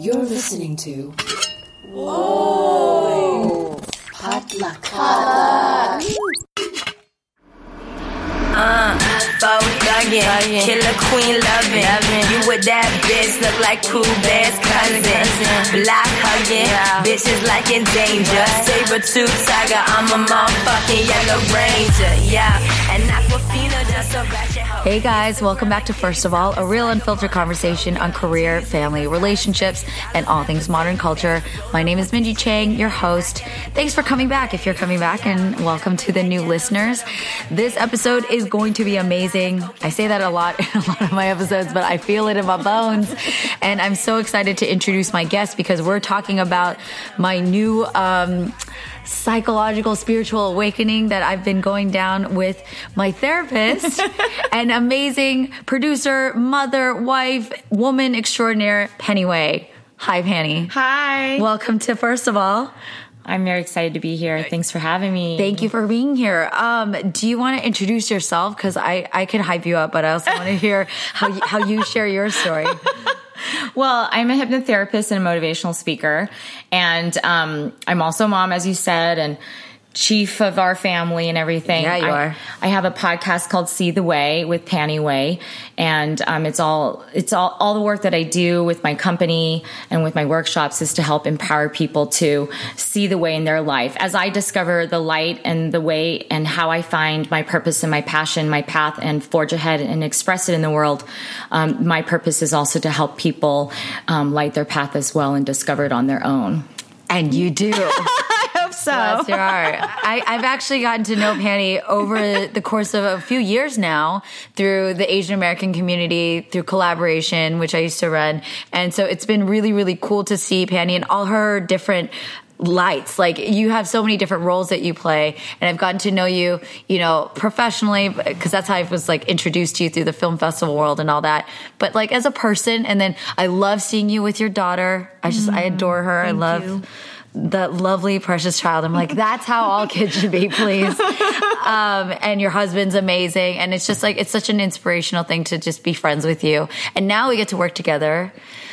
You're listening to. Whoa! Potluck. Potluck. Uh, thuggin', killer queen lovin'. You with that bitch look like cool bear's cousin. Block hugging, bitches like in danger. Saber tooth tiger, I'm a motherfucking yellow ranger. Yeah, and Aquafina just a. Hey guys, welcome back to First of All, a real unfiltered conversation on career, family, relationships, and all things modern culture. My name is Minji Chang, your host. Thanks for coming back if you're coming back, and welcome to the new listeners. This episode is going to be amazing. I say that a lot in a lot of my episodes, but I feel it in my bones. And I'm so excited to introduce my guest because we're talking about my new, um, psychological spiritual awakening that I've been going down with my therapist and amazing producer, mother, wife, woman extraordinaire, Penny Way. Hi, Penny. Hi. Welcome to First of All. I'm very excited to be here. Thanks for having me. Thank you for being here. Um, do you want to introduce yourself? Because I, I can hype you up, but I also want to hear how you, how you share your story. Well, I'm a hypnotherapist and a motivational speaker, and um, I'm also a mom, as you said, and chief of our family and everything. Yeah, you I, are. I have a podcast called See the Way with Penny Way, and um, it's all it's all all the work that I do with my company and with my workshops is to help empower people to see the way in their life as I discover the light and the way and how I find my purpose and my passion, my path, and forge ahead and express it in the world. Um, my purpose is also to help people um, light their path as well and discover it on their own. And you do. So. Bless your heart. I, I've actually gotten to know Penny over the course of a few years now through the Asian American community, through Kollaboration, which I used to run. And so it's been really, really cool to see Penny and all her different lights. Like you have so many different roles that you play and I've gotten to know you, you know, professionally because that's how I was like introduced to you through the film festival world and all that. But like as a person and then I love seeing you with your daughter. I just I mm-hmm. adore her. I love you. That lovely precious child. I'm like that's how all kids should be please. Um, and your husband's amazing. And it's just like it's such an inspirational thing to just be friends with you. And now we get to work together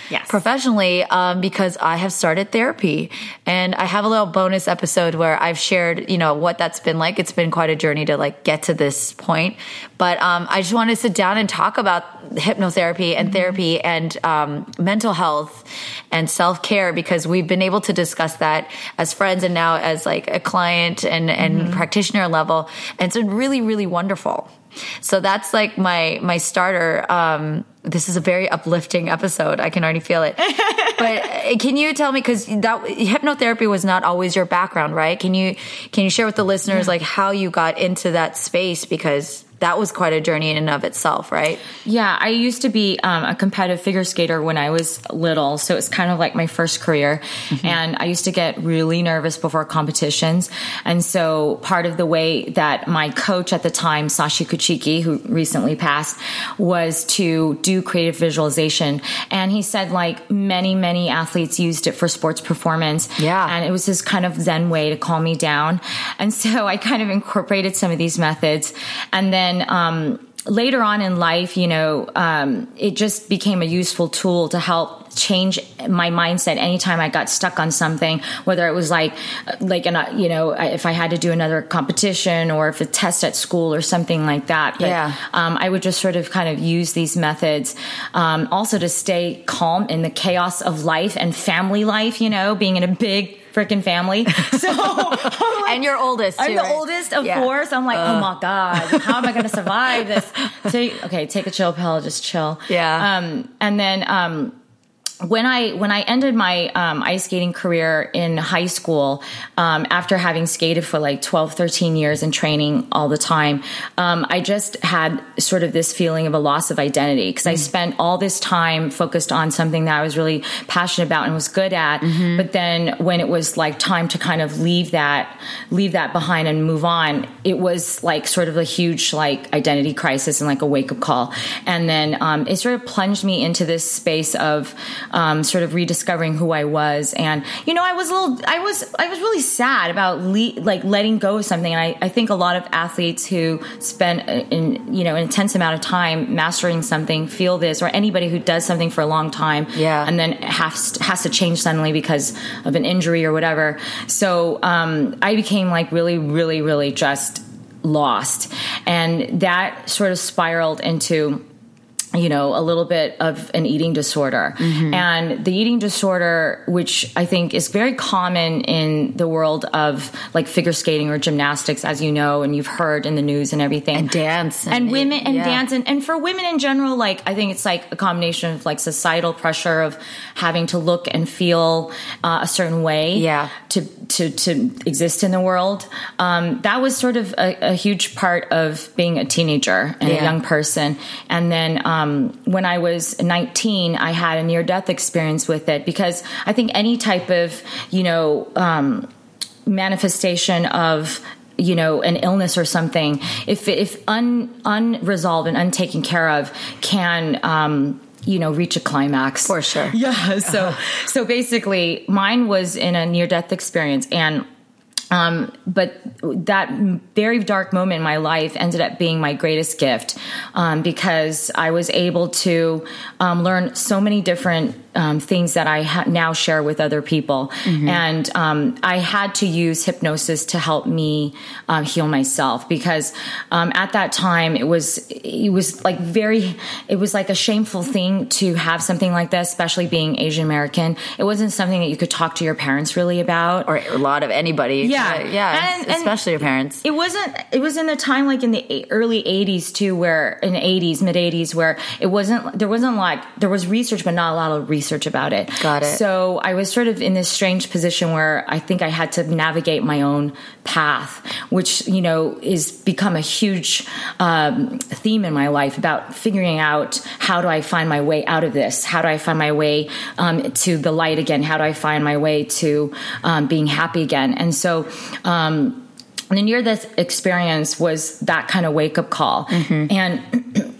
Yes. professionally um, because i have started therapy. And i have a little bonus episode where i've shared you know what that's been like. It's been quite a journey to like get to this point. But um, i just want to sit down and talk about hypnotherapy and therapy and um, mental health and self-care because we've been able to discuss that as friends and now as like a client and, and practitioner level. And it's been really really wonderful. So that's like my my starter um, this is a very uplifting episode. I can already feel it. But uh, can you tell me because that hypnotherapy was not always your background right? Can you can you share with the listeners like how you got into that space? Because that was quite a journey in and of itself right Yeah, I used to be um, a competitive figure skater when I was little, so it's kind of like my first career. And I used to get really nervous before competitions, and so part of the way that my coach at the time, Sashi Kuchiki, who recently passed, was to do creative visualization. And he said like many many athletes used it for sports performance. Yeah. and it was his kind of zen way to calm me down. And so I kind of incorporated some of these methods, and then. Um, later on in life, you know, um, it just became a useful tool to help change my mindset anytime I got stuck on something, whether it was like, like, an, uh, you know, if I had to do another competition or if a test at school or something like that. But, Yeah. um, I would just sort of kind of use these methods, um, also to stay calm in the chaos of life and family life, you know, being in a big freaking family. So, like- and you're oldest I'm the right? oldest of Yeah. four, so I'm like, oh my god, how am I going to survive this? Take, okay, take a chill pill, just chill. Yeah. Um, and then um, when I when I ended my um, ice skating career in high school, um, after having skated for like 12, 13 years and training all the time, um, I just had sort of this feeling of a loss of identity because I spent all this time focused on something that I was really passionate about and was good at. But then when it was like time to kind of leave that leave that behind and move on, it was like sort of a huge like identity crisis and like a wake up call. And then um, it sort of plunged me into this space of um, sort of rediscovering who I was. And you know, I was a little, I was, I was really sad about le- like letting go of something. And I, I think a lot of athletes who spend uh, in you know an intense amount of time mastering something feel this, or anybody who does something for a long time, Yeah. and then has has to change suddenly because of an injury or whatever. So um, I became like really, really, really just lost, and that sort of spiraled into you know a little bit of an eating disorder and the eating disorder which i think is very common in the world of like figure skating or gymnastics as you know and you've heard in the news and everything And dance and, and- women and yeah. dance and, and for women in general like i think it's like a combination of like societal pressure of having to look and feel uh, a certain way Yeah. to to to exist in the world um, that was sort of a, a huge part of being a teenager and Yeah. a young person and then um, when i was 19 i had a near death experience with it because i think any type of you know um, manifestation of you know an illness or something if if un, unresolved and untaken care of can um you know reach a climax For sure. yeah so so basically mine was in a near death experience and um, but that very dark moment in my life ended up being my greatest gift um, because I was able to um, learn so many different um, things that I ha- now share with other people. And um, I had to use hypnosis to help me um, heal myself because um, at that time it was it was like very it was like a shameful thing to have something like this, especially being Asian American. It wasn't something that you could talk to your parents really about or a lot of anybody. Yeah. Uh, yeah, And- and- especially your parents. it wasn't it was in the time like in the early 80s too where in the 80s mid 80s where it wasn't there wasn't like there was research but not a lot of research about it. Got it. so i was sort of in this strange position where i think i had to navigate my own path which you know is become a huge um, theme in my life about figuring out how do i find my way out of this? How do i find my way um, to the light again? How do i find my way to um, being happy again? And so um, the near death experience was that kind of wake up call and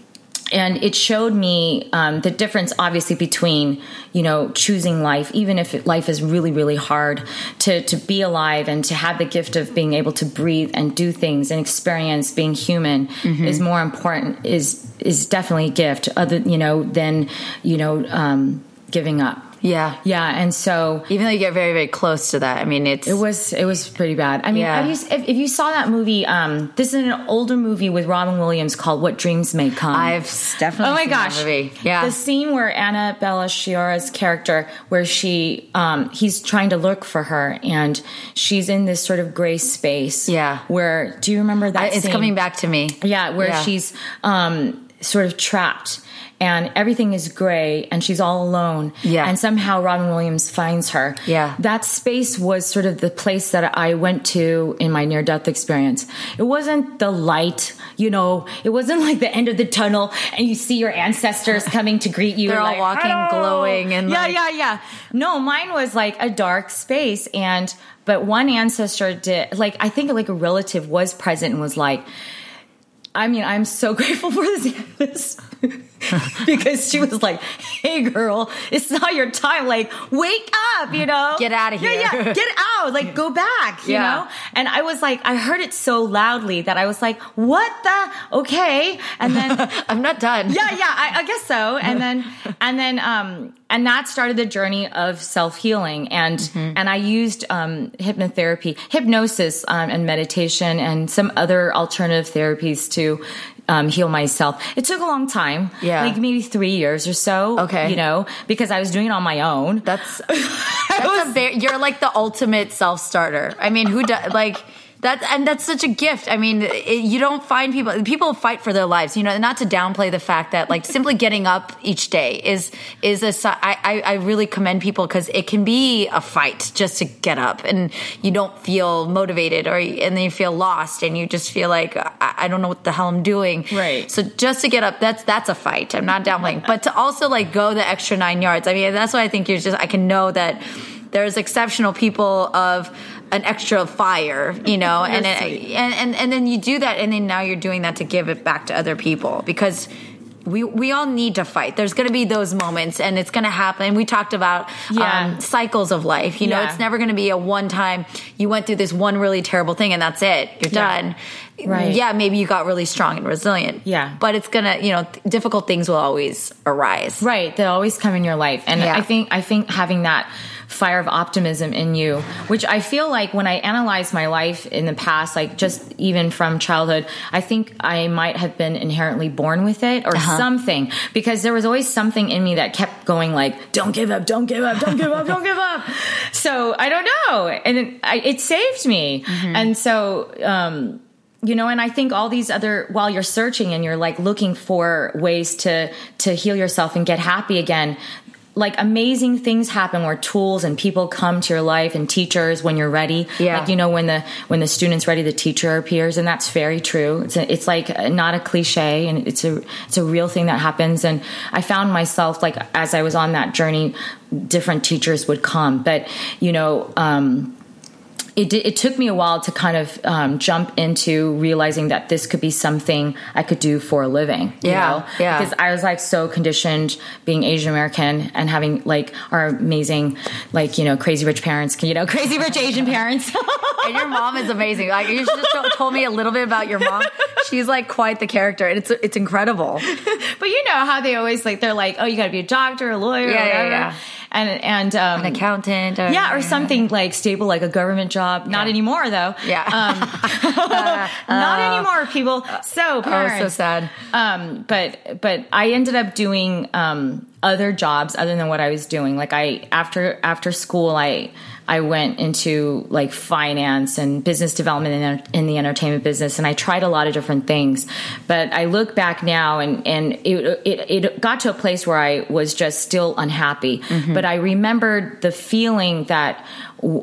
and it showed me um, the difference obviously between you know choosing life even if life is really really hard to to be alive and to have the gift of being able to breathe and do things and experience being human is more important is is definitely a gift other you know than you know um, giving up Yeah. yeah and so Even though you get very, very close to that, I mean, it's it was it was pretty bad. I mean, Yeah. have you, if, if you saw that movie, um, this is an older movie with Robin Williams called "What Dreams May Come." I've definitely. Oh my seen gosh! movie. Yeah, the scene where Annabella Sciorra's character, where she, um, he's trying to look for her, and she's in this sort of gray space. Yeah. Where do you remember that? I- it's coming back to me. Yeah, where Yeah. she's um, sort of trapped and everything is gray and she's all alone. Yeah. And somehow Robin Williams finds her. Yeah. That space was sort of the place that I went to in my near death experience. It wasn't the light, you know, it wasn't like the end of the tunnel and you see your ancestors coming to greet you. They're all like, walking, "Hello." glowing, and yeah, like- yeah, yeah. No, mine was like a dark space and but one ancestor did like I think like a relative was present and was like I mean, I'm so grateful for this, this because she was like, "Hey, girl, it's not your time. Like, wake up, you know, Get out of here." yeah, yeah. get out. Like, go back, you Yeah. know." And I was like, I heard it so loudly that I was like, "What the? Okay." And then I'm not done. yeah, yeah, I, I guess so. And then, and then, um, and that started the journey of self healing. And and I used um, hypnotherapy, hypnosis, um, and meditation, and some other alternative therapies to. Um, heal myself. It took a long time, Yeah. like maybe three years or so. Okay. you know, because I was doing it on my own. That's that's a very, you're like the ultimate self starter. I mean, who does like that? And that's such a gift. I mean, it, you don't find people. People fight for their lives. You know, not to downplay the fact that like simply getting up each day is is a. I, I really commend people because it can be a fight just to get up, and you don't feel motivated, or and then you feel lost, and you just feel like I, I don't know what the hell I'm doing. Right. So just to get up, that's that's a fight. I'm not downplaying, but to also like go the extra nine yards. I mean, that's why I think you're just. I can know that there's exceptional people of an extra fire, you know, and, it, and and and then you do that, and then now you're doing that to give it back to other people because we we all need to fight. There's going to be those moments, and it's going to happen. We talked about Yeah. um, cycles of life. You know, Yeah. it's never going to be a one time you went through this one really terrible thing, and that's it. You're Yeah. done. Right. Yeah, maybe you got really strong and resilient. Yeah. but it's gonna, you know, th- difficult things will always arise. Right. They always come in your life. And. I think I think having that fire of optimism in you, which I feel like when I analyze my life in the past, like just even from childhood, I think I might have been inherently born with it or Uh-huh. something because there was always something in me that kept going like, don't give up, don't give up, don't give up, don't give up. So I don't know. And it, I, it saved me. Mm-hmm. And so, um, you know and i think all these other while you're searching and you're like looking for ways to to heal yourself and get happy again like amazing things happen where tools and people come to your life and teachers when you're ready. Yeah. like you know when the when the student's ready the teacher appears and that's very true. It's a, it's like not a cliche and it's a it's a real thing that happens. And i found myself like as i was on that journey different teachers would come. But you know um it, did- it took me a while to kind of um, jump into realizing that this could be something I could do for a living. you Yeah, know? yeah. Because I was like so conditioned being Asian American and having like our amazing, like, you know, crazy rich parents, you know, crazy rich Asian parents. And your mom is amazing. Like you just told me a little bit about your mom. She's like quite the character, and it's it's incredible. but you know how they always like, they're like, oh, you got to be a doctor, a lawyer, Yeah, yeah, yeah. And, and, um, An accountant, or, yeah, or something like stable, like a government job. Not Yeah. anymore, though. Yeah. Um, not anymore, people. So Oh, so sad. Um, but but I ended up doing um, other jobs other than what I was doing. Like I after after school, I I went into like finance and business development in, in the entertainment business, and I tried a lot of different things. But I look back now, and and it it, it got to a place where I was just still unhappy. Mm-hmm. But I remembered the feeling that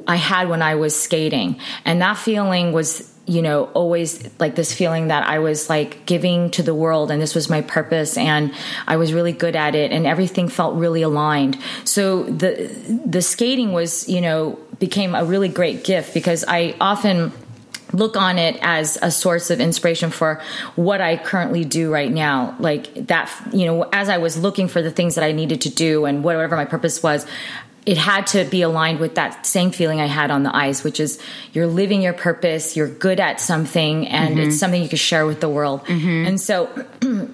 I had when I was skating, and that feeling was you know, always like this feeling that I was like giving to the world and this was my purpose and I was really good at it and everything felt really aligned. So the the skating was, you know, became a really great gift because I often look on it as a source of inspiration for what I currently do right now. Like that, you know, as I was looking for the things that I needed to do and whatever my purpose was, it had to be aligned with that same feeling I had on the ice, which is you're living your purpose, you're good at something, and it's something you can share with the world. And so,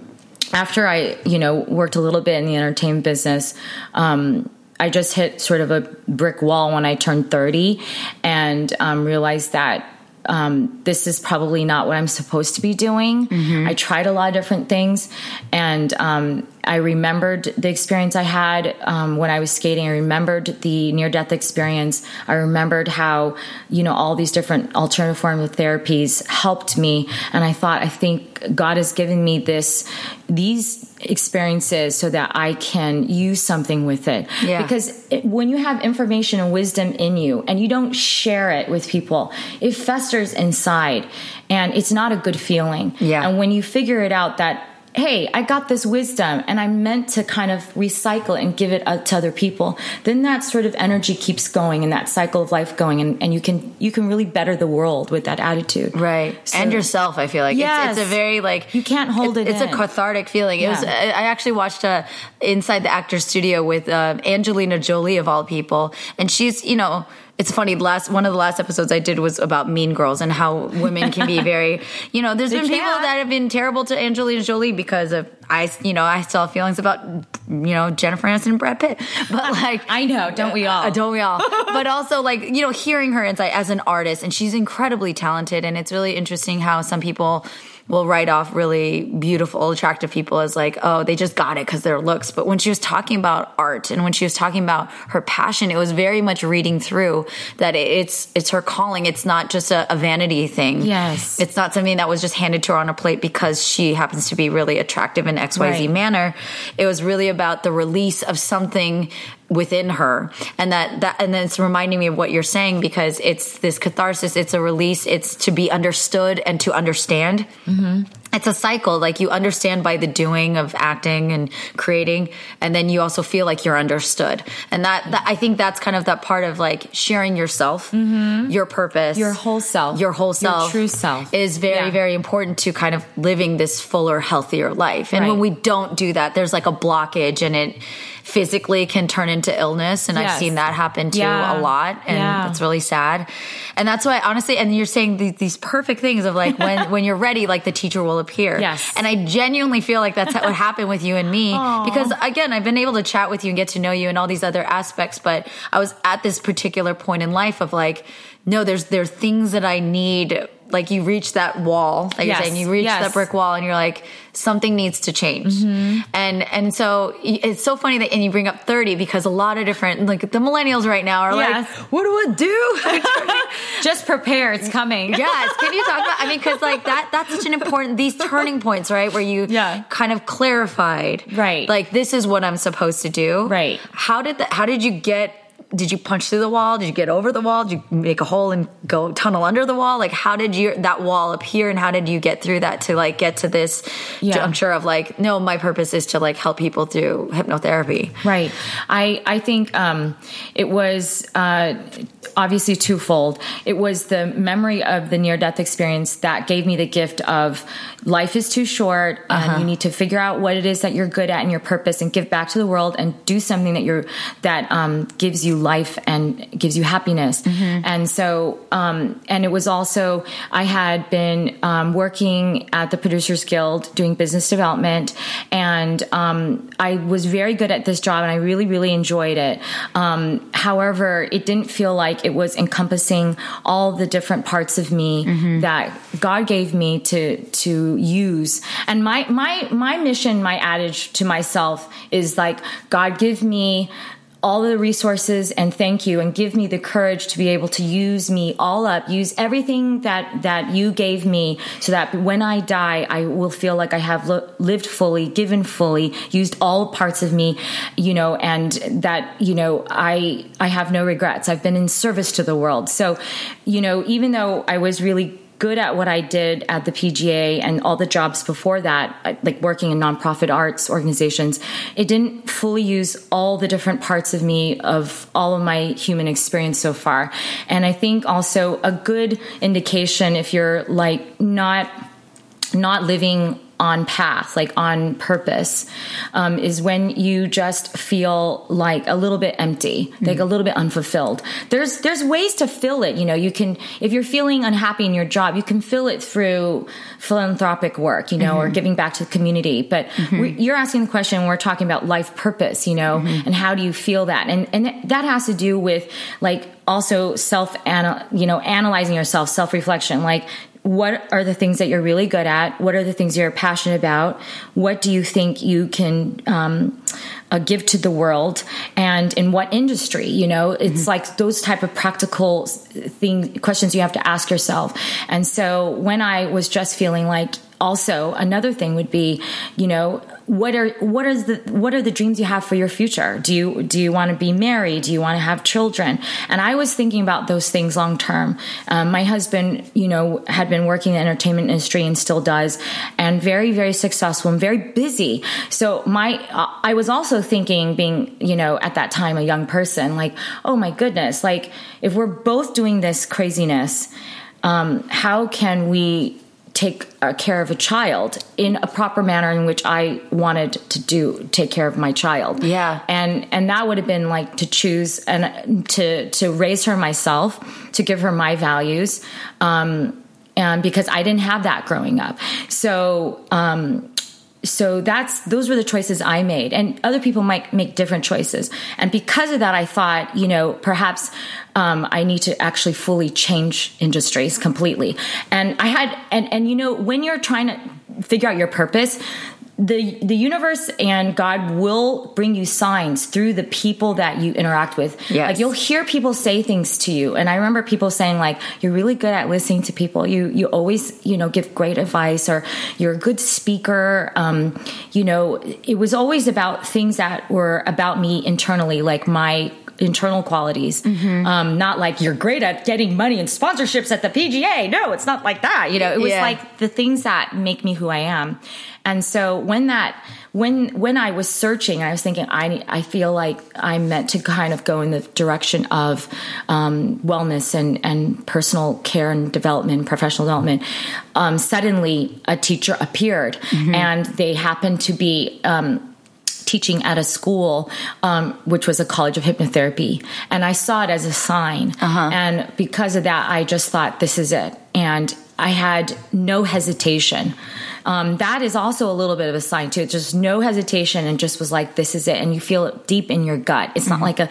after I, you know, worked a little bit in the entertainment business, um, I just hit sort of a brick wall when I turned 30 and um, realized that um, this is probably not what I'm supposed to be doing. I tried a lot of different things and um, I remembered the experience I had um, when I was skating. I remembered the near death experience. I remembered how, you know, all these different alternative forms of therapies helped me. And I thought, I think God has given me this, these experiences so that I can use something with it. Yeah. Because it, when you have information and wisdom in you and you don't share it with people, it festers inside and it's not a good feeling. Yeah. And when you figure it out that, hey, I got this wisdom and I'm meant to kind of recycle and give it to other people, then that sort of energy keeps going and that cycle of life going and, and you can you can really better the world with that attitude. Right. So- and yourself, I feel like. Yes. It's, it's a very, like. You can't hold it It's in. a cathartic feeling. It was, Yeah. I I actually watched uh, Inside the Actor's Studio with uh, Angelina Jolie, of all people. And she's, you know, it's funny. Last one of the last episodes I did was about Mean Girls and how women can be very, you know. There's They been people that have been terrible to Angelina Jolie because of I, you know, I still have feelings about, you know, Jennifer Aniston and Brad Pitt. But like, I know, don't we all? Uh, don't we all? but also, like, you know, hearing her insight as an artist, and she's incredibly talented, and it's really interesting how some people will write off really beautiful, attractive people as like, oh, they just got it because their looks. But when she was talking about art and when she was talking about her passion, it was very much reading through that it's it's her calling. It's not just a, a vanity thing. Yes. it's not something that was just handed to her on a plate because she happens to be really attractive in X Y Z Right. manner. It was really about the release of something within her. And that that and then it's reminding me of what you're saying because it's this catharsis. It's a release. It's to be understood and to understand. It's a cycle. Like you understand by the doing of acting and creating and then you also feel like you're understood. And that, that i think that's kind of that part of like sharing yourself your purpose Mm-hmm. Your whole self. your whole Your self true self. is very Yeah. very important to kind of living this fuller healthier life. And when we don't do that there's like a blockage and it physically can turn into illness and i've seen that happen too Yeah. a lot and Yeah. it's really sad and that's why honestly and you're saying these, these perfect things of like when when you're ready like the teacher will appear Yes. and i genuinely feel like that's what happened with you and me because again i've been able to chat with you and get to know you and all these other aspects but i was at this particular point in life of like no there's there's things that i need like you reach that wall like Yes. you're saying you reach Yes. that brick wall and you're like something needs to change Mm-hmm. and and so it's so funny that and you bring up 30 because a lot of different like the millennials right now are Yes. like what do i do Just prepare, it's coming. yes can you talk about i mean because like that that's such an important these turning points right where you Yeah. kind of clarified Right. like this is what i'm supposed to do Right. how did that how did you get did you punch through the wall did you get over the wall did you make a hole and go tunnel under the wall like how did you that wall appear and how did you get through that to like get to this Yeah. juncture of like no my purpose is to like help people through hypnotherapy Right. I I think um, it was uh, obviously twofold. It was the memory of the near death experience that gave me the gift of life is too short, and you need to figure out what it is that you're good at and your purpose, and give back to the world, and do something that you're that um, gives you life and gives you happiness. And so, um, and it was also I had been um, working at the Producers Guild doing business development, and um, I was very good at this job, and I really, really enjoyed it. Um, however, it didn't feel like it was encompassing all the different parts of me that God gave me to to use. And my my my mission, my adage to myself is like, God, give me all the resources and thank you and give me the courage to be able to use me all up use everything that that you gave me so that when i die i will feel like i have lo- lived fully given fully used all parts of me you know and that you know i i have no regrets. I've been in service to the world. So you know even though i was really good at what I did at the PGA and all the jobs before that, like working in nonprofit arts organizations, it didn't fully use all the different parts of me of all of my human experience so far. And I think also a good indication if you're like not not living on path, like on purpose, um, is when you just feel like a little bit empty, like a little bit unfulfilled. There's there's ways to fill it. You know, you can if you're feeling unhappy in your job, you can fill it through philanthropic work, you know, or mm-hmm. giving back to the community. But mm-hmm. we, you're asking the question. We're talking about life purpose, you know, mm-hmm. and how do you feel that? And and that has to do with like also self you know analyzing yourself, self reflection, like what are the things that you're really good at? What are the things you're passionate about? What do you think you can um, uh, give to the world? And in what industry? You know, it's like those type of practical thing questions you have to ask yourself. And so when I was just feeling like, also another thing would be, you know, what are what are the what are the dreams you have for your future? Do you do you want to be married? Do you want to have children? And I was thinking about those things long term. Um, my husband, you know, had been working in the entertainment industry and still does, and very very successful and very busy. So my I was also thinking, being you know at that time a young person, like oh my goodness, like if we're both doing this craziness, um, how can we take care of a child in a proper manner in which I wanted to do take care of my child. Yeah. And and that would have been like to choose and to to raise her myself, to give her my values. Um and because I didn't have that growing up. So um so that's those were the choices I made, and other people might make different choices. And because of that, I thought, you know, perhaps um, I need to actually fully change industries completely. And I had, and and you know, when you're trying to figure out your purpose, the the universe and God will bring you signs through the people that you interact with. Yes. Like you'll hear people say things to you, and I remember people saying like, "You're really good at listening to people. You you always you know give great advice, or you're a good speaker." Um, you know, it was always about things that were about me internally, like my internal qualities. Um, not like you're great at getting money and sponsorships at the PGA. No, it's not like that. You know, it was Yeah. like the things that make me who I am. And so when that when when I was searching, I was thinking I I feel like I'm meant to kind of go in the direction of um, wellness and and personal care and development, professional development. Um, suddenly, a teacher appeared, and they happened to be. Um, teaching at a school um, which was a college of hypnotherapy. And i saw it as a sign. And because of that i just thought this is it. And i had no hesitation um, that is also a little bit of a sign too. Just no hesitation and just was like this is it. And you feel it deep in your gut. It's not like a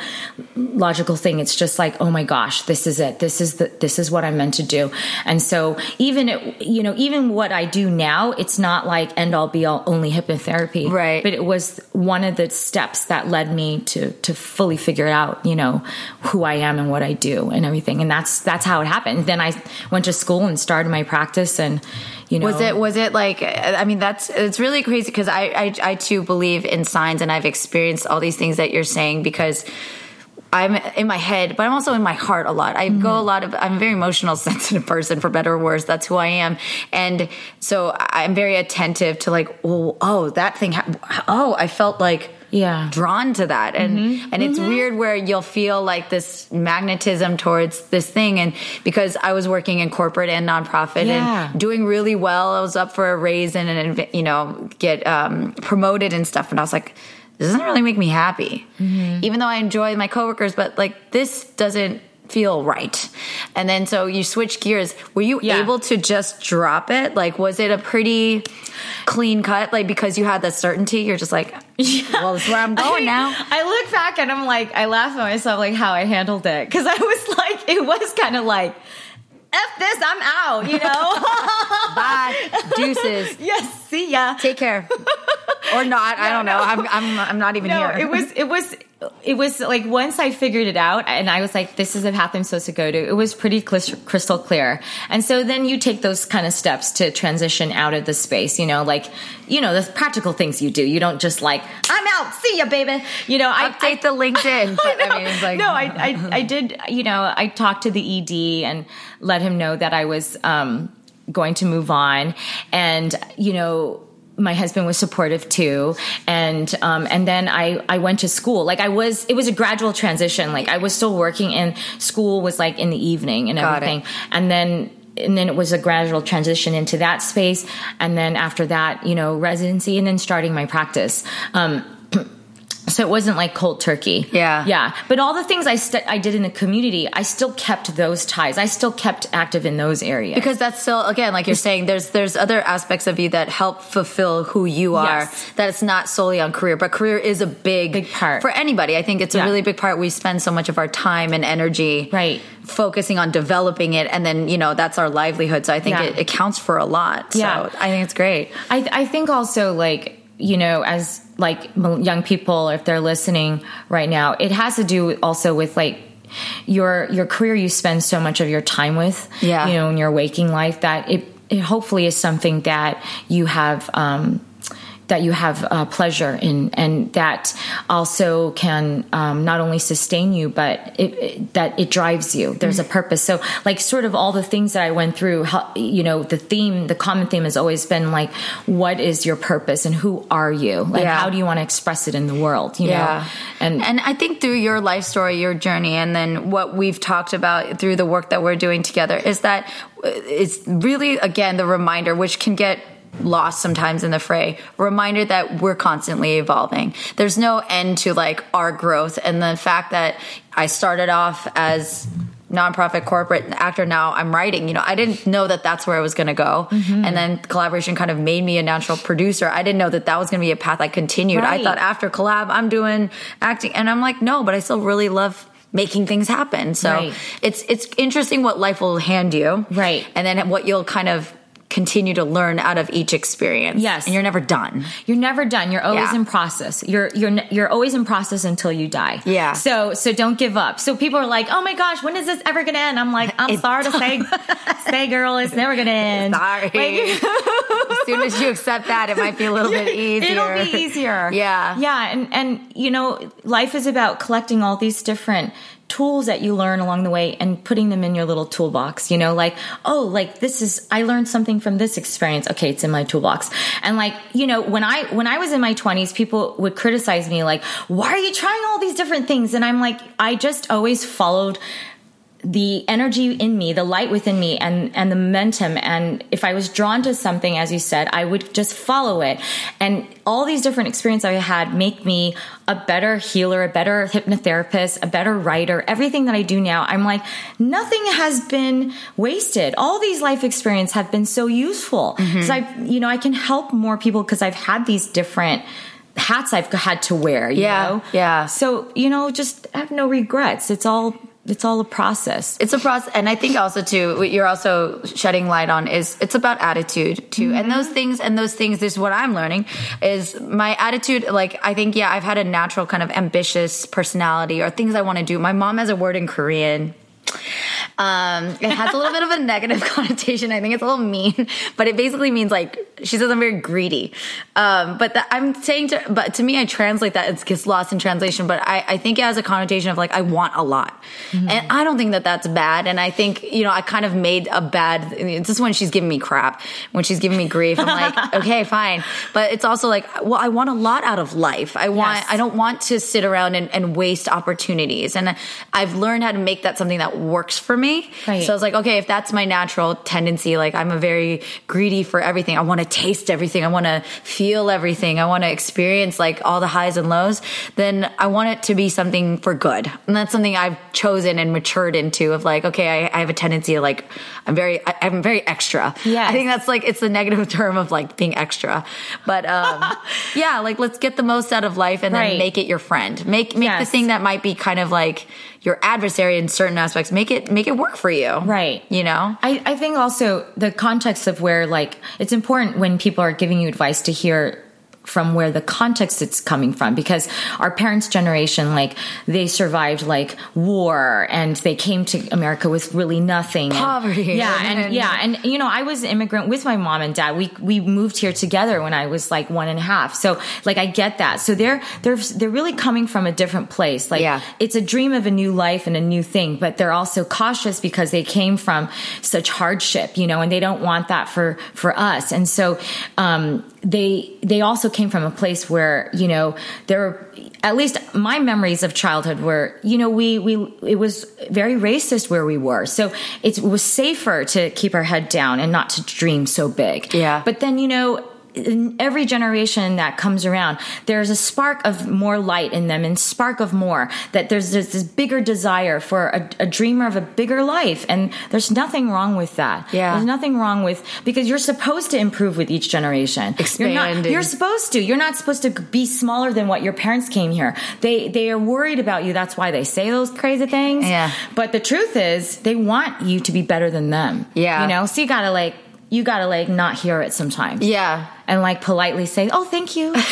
logical thing. It's just like oh my gosh this is it. This is the this is what i'm meant to do. And so even it, you know even what i do now it's not like end all be all only hypnotherapy. Right. but it was one of the steps that led me to to fully figure out you know who i am and what i do and everything. And that's that's how it happened. Then i went to school and started my practice and you know Was it was it like I mean that's it's really crazy because I, I I too believe in signs and I've experienced all these things that you're saying because I'm in my head, but I'm also in my heart a lot. I mm-hmm. go a lot of, I'm a very emotional, sensitive person, for better or worse. That's who I am. And so I'm very attentive to like, oh, oh that thing, hap- oh, I felt like, Yeah. drawn to that. And, and it's weird where you'll feel like this magnetism towards this thing. And because I was working in corporate and nonprofit Yeah. and doing really well, I was up for a raise and, and you know, get um, promoted and stuff. And I was like, this doesn't really make me happy, Mm-hmm. even though I enjoy my coworkers, but like this doesn't feel right. And then so you switch gears. Were you Yeah. able to just drop it? Like, was it a pretty clean cut? Like, because you had the certainty, you're just like, well, that's where I'm going now. I look back and I'm like, I laugh at myself like how I handled it because I was like, it was kind of like, f this, I'm out, you know. Bye, deuces. yes, see ya. Take care, or not. I don't know. I'm I'm I'm not even no, here. it was it was it was like once I figured it out and I was like, this is the path I'm supposed to go to. It was pretty crystal clear. And so then you take those kind of steps to transition out of the space. You know, like you know the practical things you do. You don't just like I'm out. See ya, baby. You know, I update the LinkedIn. But I mean, like no, I, I, I did, you know, I talked to the ED and let him know that I was um, going to move on. And, you know, my husband was supportive too. And, um, and then I, I went to school. Like I was, it was a gradual transition. Like I was still working and school was like in the evening and Got it. everything. And then, and then it was a gradual transition into that space. And then after that, you know, residency and then starting my practice. Um, so it wasn't like cold turkey. Yeah. Yeah. But all the things I st- I did in the community, I still kept those ties. I still kept active in those areas. because that's still again like you're saying there's there's other aspects of you that help fulfill who you are Yes. that it's not solely on career but career is a big Big part. for anybody i think it's a really big part we spend so much of our time and energy Right. focusing on developing it and then you know that's our livelihood so i think Yeah. it, it counts for a lot Yeah. so i think it's great I, I think also like you know as like young people if they're listening right now it has to do also with like your your career you spend so much of your time with Yeah. you know in your waking life that it, it hopefully is something that you have um that you have uh, pleasure in, and that also can um, not only sustain you, but it, it, that it drives you. There's a purpose. So, like, sort of all the things that I went through, how, you know, the theme, the common theme has always been like, what is your purpose, and who are you? Like, Yeah. how do you want to express it in the world? You know, and and I think through your life story, your journey, and then what we've talked about through the work that we're doing together is that it's really again the reminder, which can get lost sometimes in the fray. Reminder that we're constantly evolving. There's no end to like our growth. And the fact that i started off as nonprofit corporate actor now i'm writing you know i didn't know that that's where i was going to go. Mm-hmm. and then Kollaboration kind of made me a natural producer. I didn't know that that was going to be a path i continued. I thought after Kollab i'm doing acting. And i'm like no but i still really love making things happen. So Right. it's it's interesting what life will hand you. Right. and then what you'll kind of continue to learn out of each experience Yes. and you're never done You're never done. You're always Yeah. in process. You're you're you're always in process until you die. Yeah. So so don't give up. So people are like, "Oh my gosh, when is this ever going to end?" I'm like, "I'm It's- sorry to say, say, girl, it's never going to end." Sorry. Like- soon as you accept that, it might be a little bit easier. It'll be easier. Yeah. Yeah. And, and, you know, life is about collecting all these different tools that you learn along the way and putting them in your little toolbox, you know, like, oh, like this is, I learned something from this experience. Okay. It's in my toolbox. And like, you know, when I, when I was in my twenties, people would criticize me like, why are you trying all these different things? And I'm like, I just always followed the energy in me, the light within me and, and the momentum. And if I was drawn to something, as you said, I would just follow it. And all these different experiences I had make me a better healer, a better hypnotherapist, a better writer, everything that I do now. I'm like, nothing has been wasted. All these life experiences have been so useful. Mm-hmm. Because I, you know, I can help more people because I've had these different hats I've had to wear, you Yeah, know? yeah. So, you know, just have no regrets. It's all, it's all a process. It's a process, and I think also too, what you're also shedding light on is it's about attitude too, and mm-hmm. those things, and those things. This is what I'm learning is my attitude. Like I think, yeah, I've had a natural kind of ambitious personality or things I want to do. My mom has a word in Korean. Um, it has a little bit of a negative connotation. I think it's a little mean, but it basically means like she says I'm very greedy. Um, but the, I'm saying to, but to me, I translate that it gets lost in translation. But I, I think it has a connotation of like I want a lot, and I don't think that that's bad. And I think you know I kind of made a bad. This is when she's giving me crap, when she's giving me grief. I'm like, okay, fine. But it's also like, well, I want a lot out of life. I want. Yes. I don't want to sit around and, and waste opportunities. And I've learned how to make that something that works for me. Right. So I was like, okay, if that's my natural tendency, like I'm a very greedy for everything. I want to taste everything. I want to feel everything. I want to experience like all the highs and lows. Then I want it to be something for good. And that's something I've chosen and matured into of like, okay, I, I have a tendency to like, I'm very, I, I'm very extra. Yeah. I think that's like, it's the negative term of like being extra. But, um, yeah, like let's get the most out of life and then make it your friend. Make, make the thing that might be kind of like your adversary in certain aspects. Make it, make it work for you. Right. You know? I, I think also the context of where like it's important when people are giving you advice to hear from where the context it's coming from because our parents generation like they survived like war and they came to america with really nothing And- Poverty. yeah And- and, yeah and you know i was immigrant with my mom and dad we we moved here together when i was like one and a half so like i get that so they're they're they're really coming from a different place like Yeah. it's a dream of a new life and a new thing, but they're also cautious because they came from such hardship, you know, and they don't want that for for us. And so um, they they also came from a place where you know there were at least my memories of childhood were you know we we it was very racist where we were, so it was safer to keep our head down and not to dream so big. Yeah. but then you know in every generation that comes around, there's a spark of more light in them and spark of more that there's, there's this bigger desire for a, a dreamer of a bigger life. And there's nothing wrong with that. Yeah. There's nothing wrong with, because you're supposed to improve with each generation. You're not, you're supposed to. You're not supposed to be smaller than what your parents came here. They, they are worried about you. That's why they say those crazy things. Yeah. But the truth is they want you to be better than them. Yeah. You know, so you gotta like, you gotta like not hear it sometimes Yeah. and like politely say, "Oh, thank you."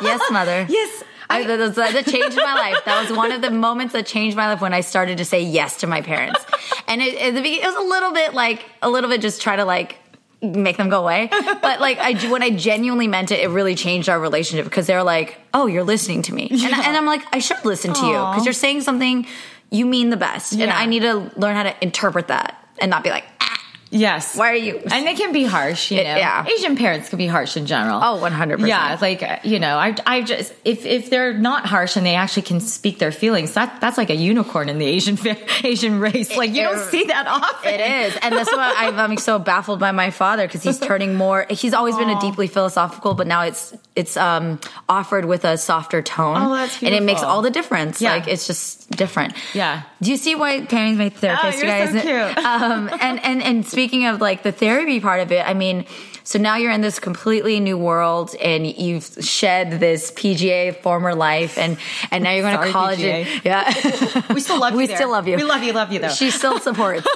Yes, mother. yes, I, that, was- that changed my life. That was one of the moments that changed my life when I started to say yes to my parents. And it, at the beginning, it was a little bit like, a little bit just try to like, make them go away. But like I when I genuinely meant it, it really changed our relationship because they were like, "Oh, you're listening to me," and, and I'm like, "I should listen to you because you're saying something you mean the best, and I need to learn how to interpret that and not be like, ah, yes. why are you?" And they can be harsh, you It- know. yeah. Asian parents can be harsh in general. Oh, 100%. Yeah, like you know, I, I just if if they're not harsh and they actually can speak their feelings, that that's like a unicorn in the Asian Asian race. Like you don't it- see that often. It is, and that's why I'm, I'm so baffled by my father because he's turning more. He's always been a deeply philosophical, but now it's it's um offered with a softer tone. Oh, that's and it makes all the difference. Yeah. Like it's just different. Yeah. Do you see why parents make therapists? Oh, you guys? so cute. um, and and and speaking of like the therapy part of it, I mean. So now you're in this completely new world, and you've shed this PGA former life, and and now you're going Sorry, to college. PGA. And, yeah, We still love you. we there. still love you. We love you. Love you though. She still supports.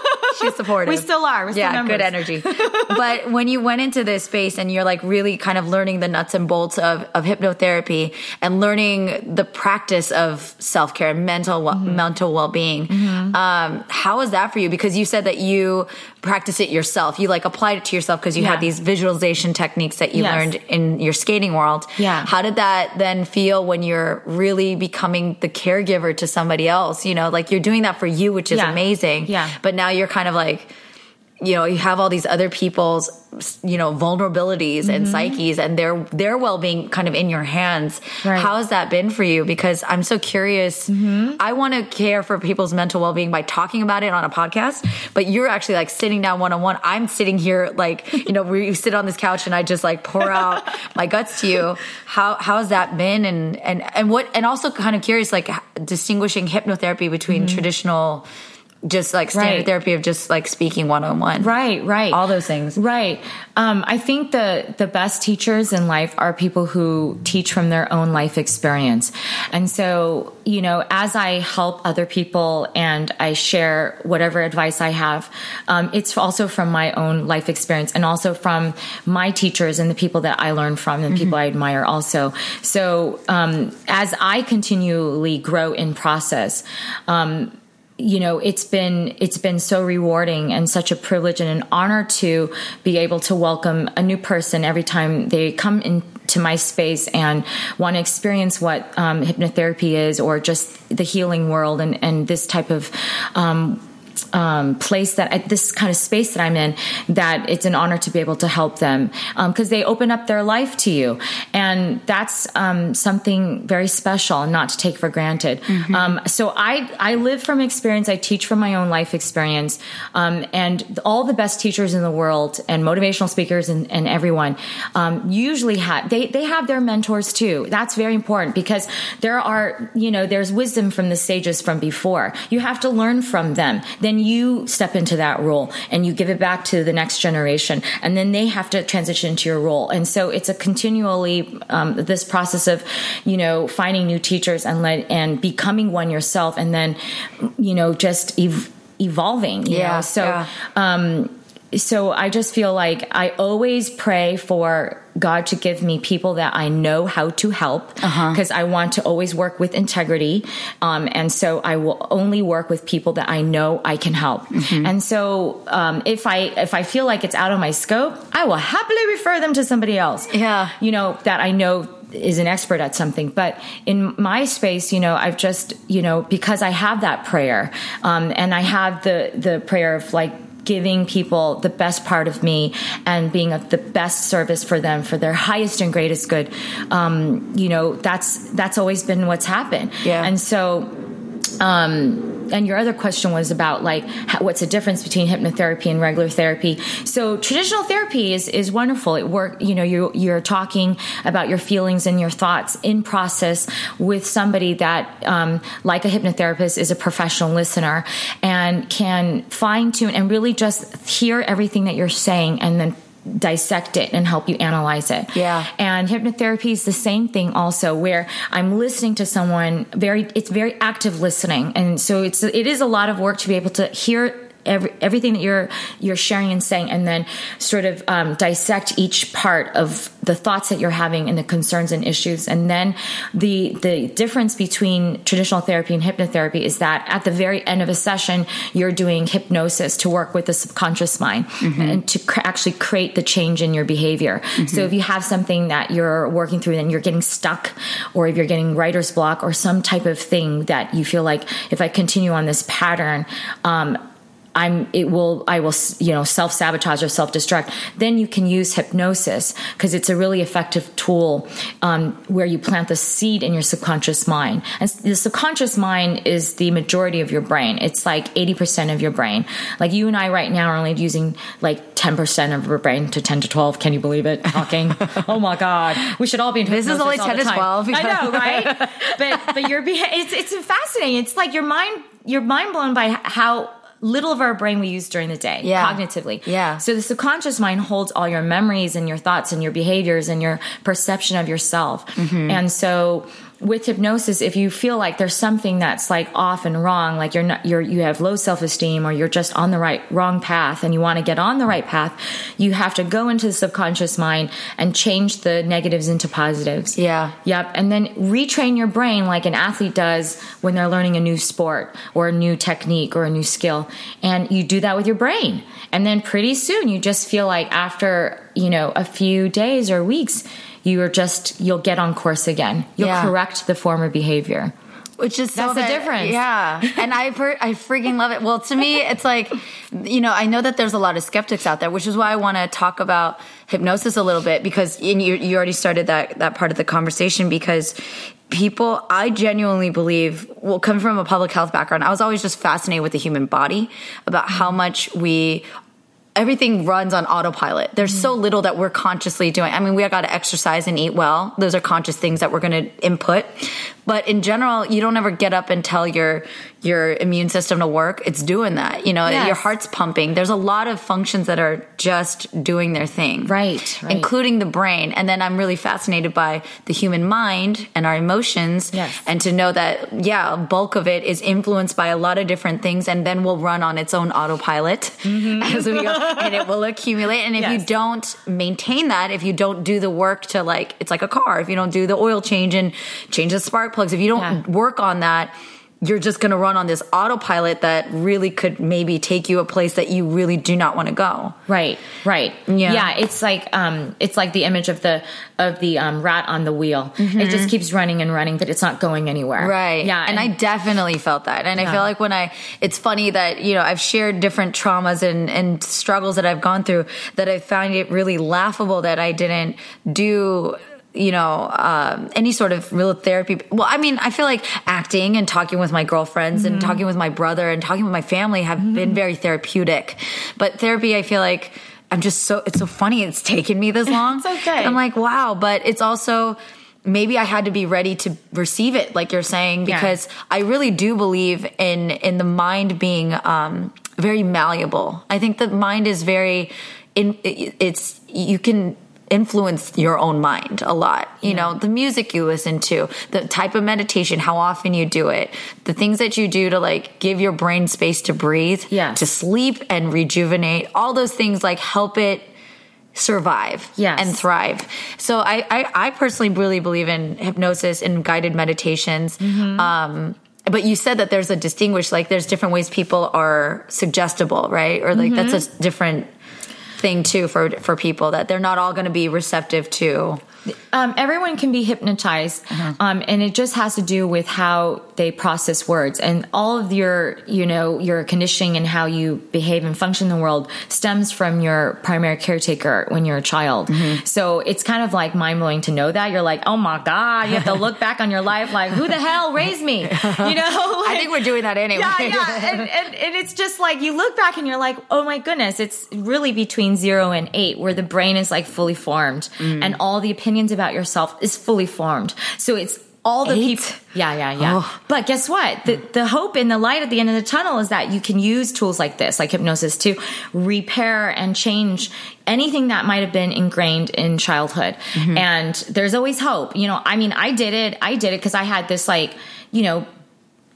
She's supportive. We still are. We're still yeah, members. good energy. but when you went into this space and you're like really kind of learning the nuts and bolts of, of hypnotherapy and learning the practice of self care, mental well, Mm-hmm. mental well being, Um, how was that for you? Because you said that you practice it yourself. You like applied it to yourself because you Yeah. had these visualization techniques that you Yes. learned in your skating world. Yeah. How did that then feel when you're really becoming the caregiver to somebody else? You know, like you're doing that for you, which is Yeah. amazing. Yeah. But now you're kind of like, you know, you have all these other people's, you know, vulnerabilities and psyches and their, their well-being kind of in your hands. Mm-hmm. Right. How has that been for you? Because I'm so curious. Mm-hmm. I want to care for people's mental well-being by talking about it on a podcast, but you're actually like sitting down one-on-one. I'm sitting here like, you know, we sit on this couch and I just like pour out my guts to you. How, how has that been? And, and, and what, and also kind of curious, like distinguishing hypnotherapy between traditional, just like standard Mm-hmm. Right. therapy of just like speaking one-on-one. Right, right. All those things. Right. Um, I think the the best teachers in life are people who teach from their own life experience. And so, you know, as I help other people and I share whatever advice I have, um, it's also from my own life experience and also from my teachers and the people that I learn from and people I admire also. So, um, as I continually grow in process, um, you know it's been it's been so rewarding and such a privilege and an honor to be able to welcome a new person every time they come into my space and want to experience what um, hypnotherapy is or just the healing world and and this type of um, um, place that I, this kind of space that I'm in, that it's an honor to be able to help them because they open up their life to you, and that's um, something very special, not to take for granted. Um, so I I live from experience. I teach from my own life experience, um, and all the best teachers in the world and motivational speakers and, and everyone um, usually have they they have their mentors too. That's very important because there are you know there's wisdom from the sages from before. You have to learn from them. Then you step into that role and you give it back to the next generation, and then they have to transition into your role. And so it's a continually um, this process of you know finding new teachers and let and becoming one yourself, and then you know just ev- evolving. You Yeah, know? So. yeah. Um, so I just feel like I always pray for God to give me people that I know how to help because I want to always work with integrity. Um, and so I will only work with people that I know I can help. And so um, if I if I feel like it's out of my scope, I will happily refer them to somebody else. Yeah. you know that I know is an expert at something. But in my space, you know, I've just, you know, because I have that prayer, um, and I have the the prayer of like giving people the best part of me and being of the best service for them for their highest and greatest good. Um, you know, that's that's always been what's happened. Yeah. And so um, and your other question was about like what's the difference between hypnotherapy and regular therapy. So traditional therapy is is wonderful. It work, you know, you're you're talking about your feelings and your thoughts in process with somebody that, um, like a hypnotherapist, is a professional listener and can fine tune and really just hear everything that you're saying and then dissect it and help you analyze it. Yeah. And hypnotherapy is the same thing also where I'm listening to someone very it's very active listening. And so it's it is a lot of work to be able to hear Every, everything that you're you're sharing and saying, and then sort of um, dissect each part of the thoughts that you're having and the concerns and issues, and then the the difference between traditional therapy and hypnotherapy is that at the very end of a session, you're doing hypnosis to work with the subconscious mind and to cr- actually create the change in your behavior. So if you have something that you're working through and you're getting stuck, or if you're getting writer's block or some type of thing that you feel like if I continue on this pattern, um, I'm it will I will you know self sabotage or self destruct. Then you can use hypnosis because it's a really effective tool um, where you plant the seed in your subconscious mind. And the subconscious mind is the majority of your brain. It's like eighty percent of your brain. Like you and I right now are only using like ten percent of our brain to ten to twelve. Can you believe it? Talking. oh my god, we should all be. In This is only all 10 to time. 12. I know, right? but but you're it's it's fascinating. It's like your mind you're mind blown by how little of our brain we use during the day Yeah. cognitively. Yeah. So the subconscious mind holds all your memories and your thoughts and your behaviors and your perception of yourself. Mm-hmm. And so with hypnosis, if you feel like there's something that's like off and wrong, like you're not, you're, you have low self esteem or you're just on the right, wrong path and you want to get on the right path, you have to go into the subconscious mind and change the negatives into positives. Yeah. Yep. And then retrain your brain like an athlete does when they're learning a new sport or a new technique or a new skill. And you do that with your brain. And then pretty soon you just feel like after, you know, a few days or weeks, you are just you'll get on course again. You'll Yeah. correct the former behavior. Which is so That's the difference. Yeah. And I've heard, I freaking love it. Well, to me, it's like, you know, I know that there's a lot of skeptics out there, which is why I want to talk about hypnosis a little bit because you, you already started that, that part of the conversation because people, I genuinely believe, will come from a public health background, I was always just fascinated with the human body about how much we everything runs on autopilot. There's so mm. little that we're consciously doing. I mean, we got to exercise and eat well. Those are conscious things that we're going to input. But in general, you don't ever get up and tell your your immune system to work. It's doing that. You know, Yes. your heart's pumping. There's a lot of functions that are just doing their thing. Right, right. Including the brain. And then I'm really fascinated by the human mind and our emotions. Yes. And to know that, yeah, bulk of it is influenced by a lot of different things and then will run on its own autopilot mm-hmm. as we go and it will accumulate. And if you don't maintain that, if you don't do the work to like, it's like a car. If you don't do the oil change and change the spark plugs, if you don't Yeah. work on that, you're just going to run on this autopilot that really could maybe take you a place that you really do not want to go. Right, right. Yeah. Yeah, it's like um it's like the image of the of the um rat on the wheel. It just keeps running and running but it's not going anywhere. Mm-hmm. Right. Yeah. And, I definitely felt that. And I feel like when I, it's funny that, you know, I've shared different traumas and, and struggles that I've gone through that I found it really laughable that I didn't do you know, um, any sort of real therapy. Well, I mean, I feel like acting and talking with my girlfriends Mm-hmm. and talking with my brother and talking with my family have been very therapeutic. But therapy, I feel like I'm just so, it's so funny. It's taken me this long. It's okay. I'm like, wow. But it's also, maybe I had to be ready to receive it, like you're saying, Yeah. because I really do believe in, in the mind being, um, very malleable. I think the mind is very, in, it- it's, you can, influence your own mind a lot. You know, the music you listen to, the type of meditation, how often you do it, the things that you do to like give your brain space to breathe, Yes. to sleep and rejuvenate, all those things like help it survive Yes. and thrive. So I, I, I personally really believe in hypnosis and guided meditations. Mm-hmm. Um, but you said that there's a distinguish, like there's different ways people are suggestible, right? Or like that's Mm-hmm. a different thing too for for people that they're not all going to be receptive to. Um, everyone can be hypnotized, Uh-huh. um, and it just has to do with how they process words. And all of your, you know, your conditioning and how you behave and function in the world stems from your primary caretaker when you're a child. Mm-hmm. So it's kind of like mind blowing to know that. You're like, oh my god, you have to look back on your life like, who the hell raised me? You know, I think we're doing that anyway. yeah, yeah. And, and, and it's just like you look back and you're like, oh my goodness, it's really between zero and eight where the brain is like fully formed Mm. and all the opinions about yourself is fully formed. So it's all the Eight? people. Yeah, yeah, yeah. Oh. But guess what? The, the hope and the light at the end of the tunnel is that you can use tools like this, like hypnosis, to repair and change anything that might have been ingrained in childhood. Mm-hmm. And there's always hope. You know, I mean, I did it. I did it because I had this like, you know,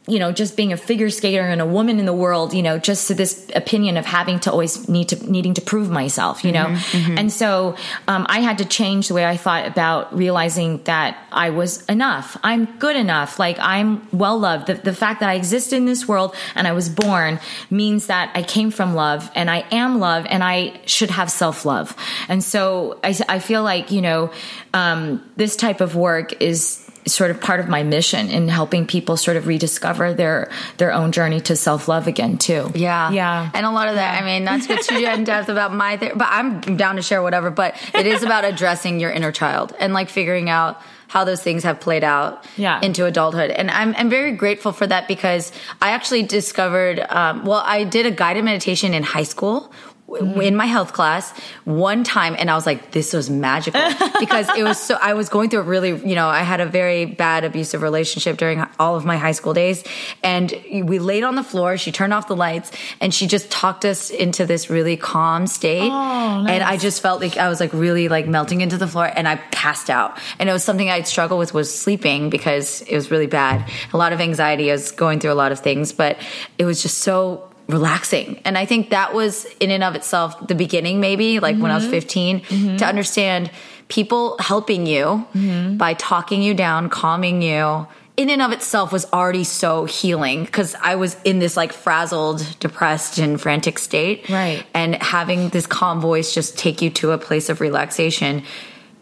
you know, just being a figure skater and a woman in the world, you know, just to this opinion of having to always need to needing to prove myself, you know, and so um, I had to change the way I thought about realizing that I was enough. I'm good enough. Like I'm well loved. The, the fact that I exist in this world and I was born means that I came from love and I am love and I should have self love. And so I, I feel like you know um, this type of work is sort of part of my mission in helping people sort of rediscover their their own journey to self love again too. Yeah. yeah. And a lot of that, I mean, not to get too in depth about my, ther- but I'm down to share whatever, but it is about addressing your inner child and like figuring out how those things have played out Yeah. into adulthood. And I'm, I'm very grateful for that because I actually discovered, um, well, I did a guided meditation in high school w in my health class one time and I was like, this was magical because it was so, I was going through a really, you know, I had a very bad abusive relationship during all of my high school days. And we laid on the floor. She turned off the lights and she just talked us into this really calm state. Oh, and I just felt like I was like really like melting into the floor and I passed out. And it was something I'd struggle with was sleeping because it was really bad. A lot of anxiety. I was going through a lot of things, but it was just so relaxing. And I think that was in and of itself the beginning, maybe like when I was mm-hmm. 15 mm-hmm. to understand people helping you mm-hmm. by talking you down, calming you. In and of itself was already so healing because I was in this like frazzled, depressed, and frantic state. Right. And having this calm voice just take you to a place of relaxation.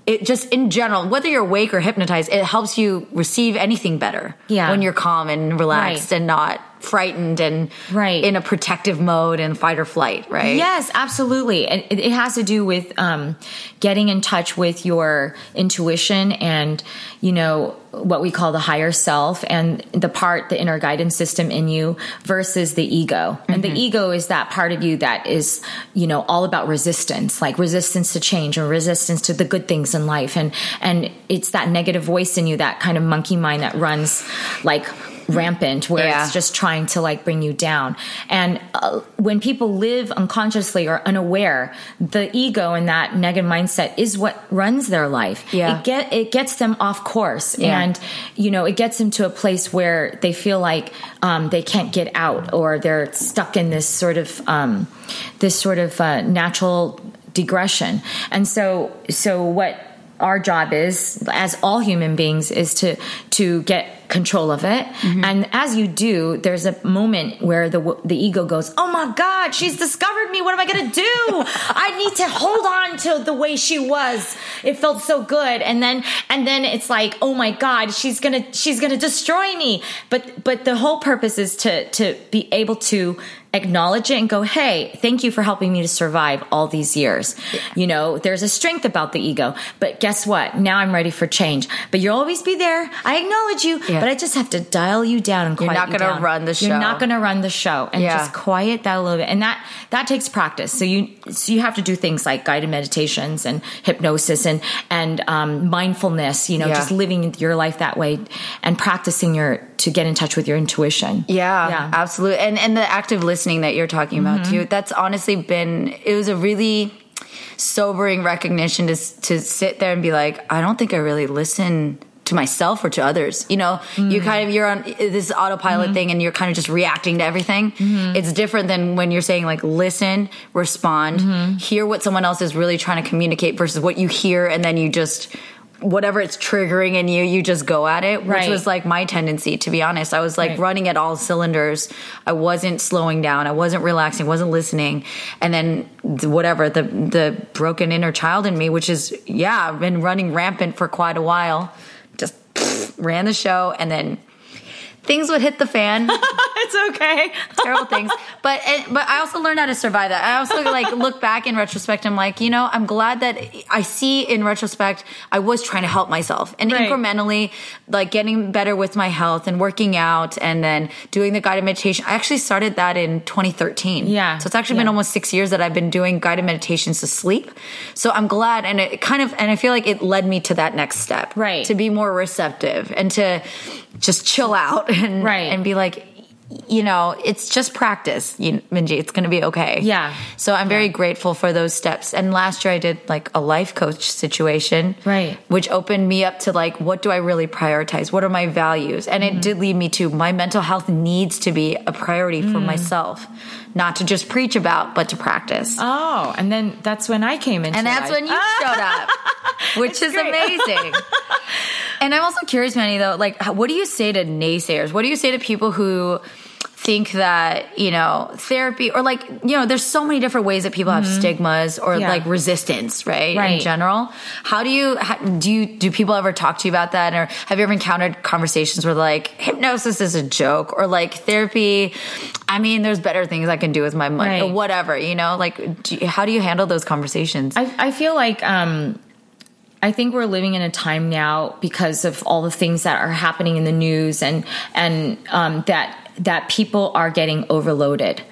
It just in general, whether you're awake or hypnotized, it helps you receive anything better. Yeah. When you're calm and relaxed Right. and not frightened and Right. in a protective mode and fight or flight, right? Yes, absolutely. And it, it has to do with um, getting in touch with your intuition and, you know, what we call the higher self and the part, the inner guidance system in you versus the ego. And the ego is that part of you that is, you know, all about resistance, like resistance to change and resistance to the good things in life. And, and it's that negative voice in you, that kind of monkey mind that runs like rampant where Yeah. it's just trying to like bring you down. And uh, when people live unconsciously or unaware, the ego and that negative mindset is what runs their life. Yeah. It get it gets them off course Yeah. and you know, it gets them to a place where they feel like um, they can't get out or they're stuck in this sort of um, this sort of uh, natural digression. And so so what our job is as all human beings is to to get control of it. Mm-hmm. And as you do there's a moment where the the ego goes oh my god she's discovered me. What am i going to do? I need to hold on to the way she was. It felt so good. And then and then it's like oh my god she's going to she's going to destroy me. But but the whole purpose is to to be able to acknowledge it and go, hey, thank you for helping me to survive all these years. You know, there's a strength about the ego, but guess what? Now I'm ready for change. But you'll always be there. I acknowledge you, Yeah. but I just have to dial you down and quiet You're not gonna run the show. You're not going to run the show and Yeah. just quiet that a little bit. And that that takes practice. So you so you have to do things like guided meditations and hypnosis and and um, mindfulness. You know, Yeah. just living your life that way and practicing your to get in touch with your intuition. Yeah, Yeah. absolutely. And and the active listening that you're talking about Mm-hmm. too. That's honestly been it was a really sobering recognition to to sit there and be like, I don't think I really listen to myself or to others. You know, you Mm. kind of you're on this autopilot Mm-hmm. thing and you're kind of just reacting to everything. It's different than when you're saying like listen, respond, Mm-hmm. hear what someone else is really trying to communicate versus what you hear and then you just whatever it's triggering in you, you just go at it, which Right. was like my tendency to be honest. I was like Right. running at all cylinders. I wasn't slowing down. I wasn't relaxing. wasn't listening. And then whatever the the broken inner child in me, which is yeah, I've been running rampant for quite a while. Just ran the show, and then things would hit the fan. it's okay. terrible things. But and, but I also learned how to survive that. I also like look back in retrospect. I'm like, you know, I'm glad that I see in retrospect I was trying to help myself and Right. incrementally like getting better with my health and working out and then doing the guided meditation. I actually started that in 2013. Yeah. So it's actually been almost six years that I've been doing guided meditations to sleep. So I'm glad, and it kind of and I feel like it led me to that next step, Right. To be more receptive and to just chill out and Right. and be like you know, it's just practice, you, Minji. It's going to be okay. Yeah. So I'm very grateful for those steps. And last year I did like a life coach situation. Right. Which opened me up to like, what do I really prioritize? What are my values? And Mm-hmm. it did lead me to my mental health needs to be a priority for Mm. myself, not to just preach about, but to practice. Oh, and then that's when I came in. And that's life. when you showed up, which is great. amazing. and I'm also curious, Penny, though, like, what do you say to naysayers? What do you say to people who think that, you know, therapy or like, you know, there's so many different ways that people have stigmas or Mm-hmm. Yeah. like resistance, right? In general. How do you, how, do you, do people ever talk to you about that? Or have you ever encountered conversations where like hypnosis is a joke or like therapy? I mean, there's better things I can do with my money or whatever, you know, like, do you, how do you handle those conversations? I, I feel like um, I think we're living in a time now because of all the things that are happening in the news and and um, that that people are getting overloaded.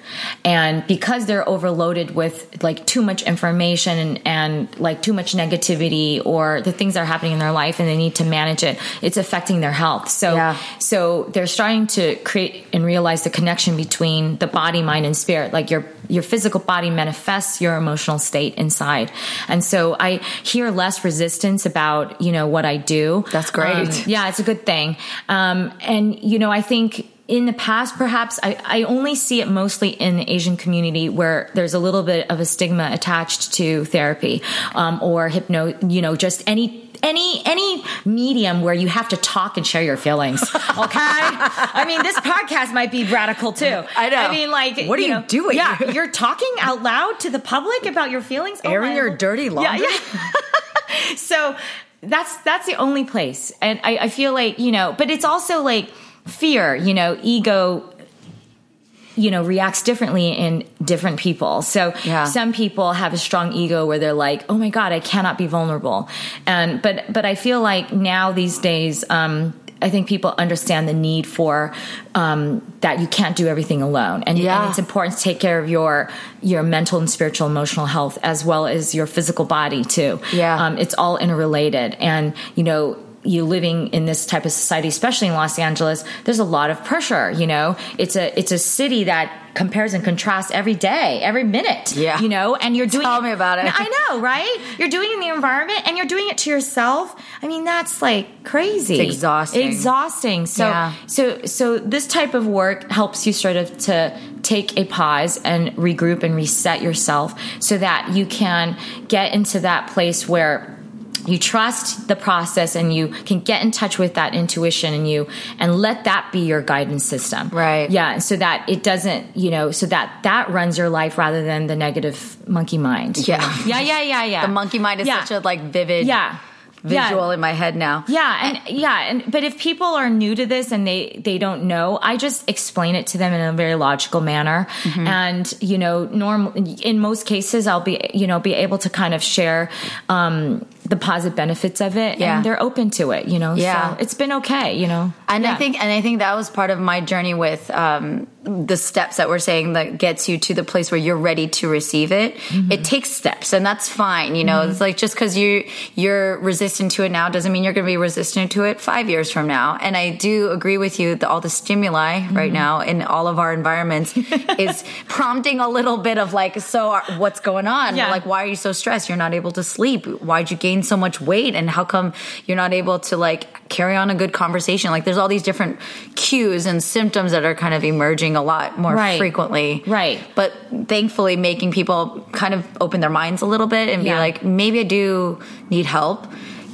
And because they're overloaded with like too much information and, and like too much negativity or the things that are happening in their life and they need to manage it, it's affecting their health. So, Yeah. so they're starting to create and realize the connection between the body, mind, and spirit. Like your your physical body manifests your emotional state inside. And so I hear less resistance about, you know, what I do. That's great. Um, yeah, it's a good thing. Um, and, you know, I think in the past, perhaps I, I only see it mostly in the Asian community where there's a little bit of a stigma attached to therapy um, or hypno, you know, just any any any medium where you have to talk and share your feelings. Okay, I mean this podcast might be radical too. I know. I mean, like, What are you know, doing? Yeah, you're talking out loud to the public about your feelings, Oh, Airing my your Lord. dirty laundry? Yeah, yeah. so that's that's the only place, and I, I feel like you know, but it's also like fear. You know, ego you know reacts differently in different people so Yeah. some people have a strong ego where they're like oh my god i cannot be vulnerable and but but i feel like now these days um I think people understand the need for um, that you can't do everything alone, and, Yeah. and it's important to take care of your your mental and spiritual, emotional health as well as your physical body too. Yeah. um, it's all interrelated, and you know you living in this type of society, especially in Los Angeles, there's a lot of pressure. You know, it's a it's a city that compares and contrasts every day, every minute. Yeah. you know, and you're doing Tell me about it. I know, right? You're doing it in the environment, and you're doing it to yourself. I mean, that's like crazy. It's exhausting. Exhausting. So, Yeah. so, so this type of work helps you sort of to take a pause and regroup and reset yourself, so that you can get into that place where you trust the process and you can get in touch with that intuition and you and let that be your guidance system Right. yeah so that it doesn't you know so that that runs your life rather than the negative monkey mind Yeah. yeah yeah yeah yeah The monkey mind is Yeah. such a like vivid yeah visual yeah. in my head now. Yeah, and yeah, and but if people are new to this and they they don't know, I just explain it to them in a very logical manner. Mm-hmm. And you know, normal in most cases, I'll be you know be able to kind of share um, the positive benefits of it, Yeah. and they're open to it. You know, Yeah. so it's been okay. You know, And I think, and I think that was part of my journey with um, the steps that we're saying that gets you to the place where you're ready to receive it. Mm-hmm. It takes steps, and that's fine. You know, it's like just because you you're resistant to it now doesn't mean you're going to be resistant to it five years from now. And I do agree with you that all the stimuli right Mm-hmm. now in all of our environments is prompting a little bit of like, so uh, what's going on? Yeah. Like, why are you so stressed? You're not able to sleep. Why'd you gain so much weight? And how come you're not able to like carry on a good conversation? Like there's all these different cues and symptoms that are kind of emerging a lot more Right. frequently. Right. But thankfully making people kind of open their minds a little bit and be like, maybe I do need help.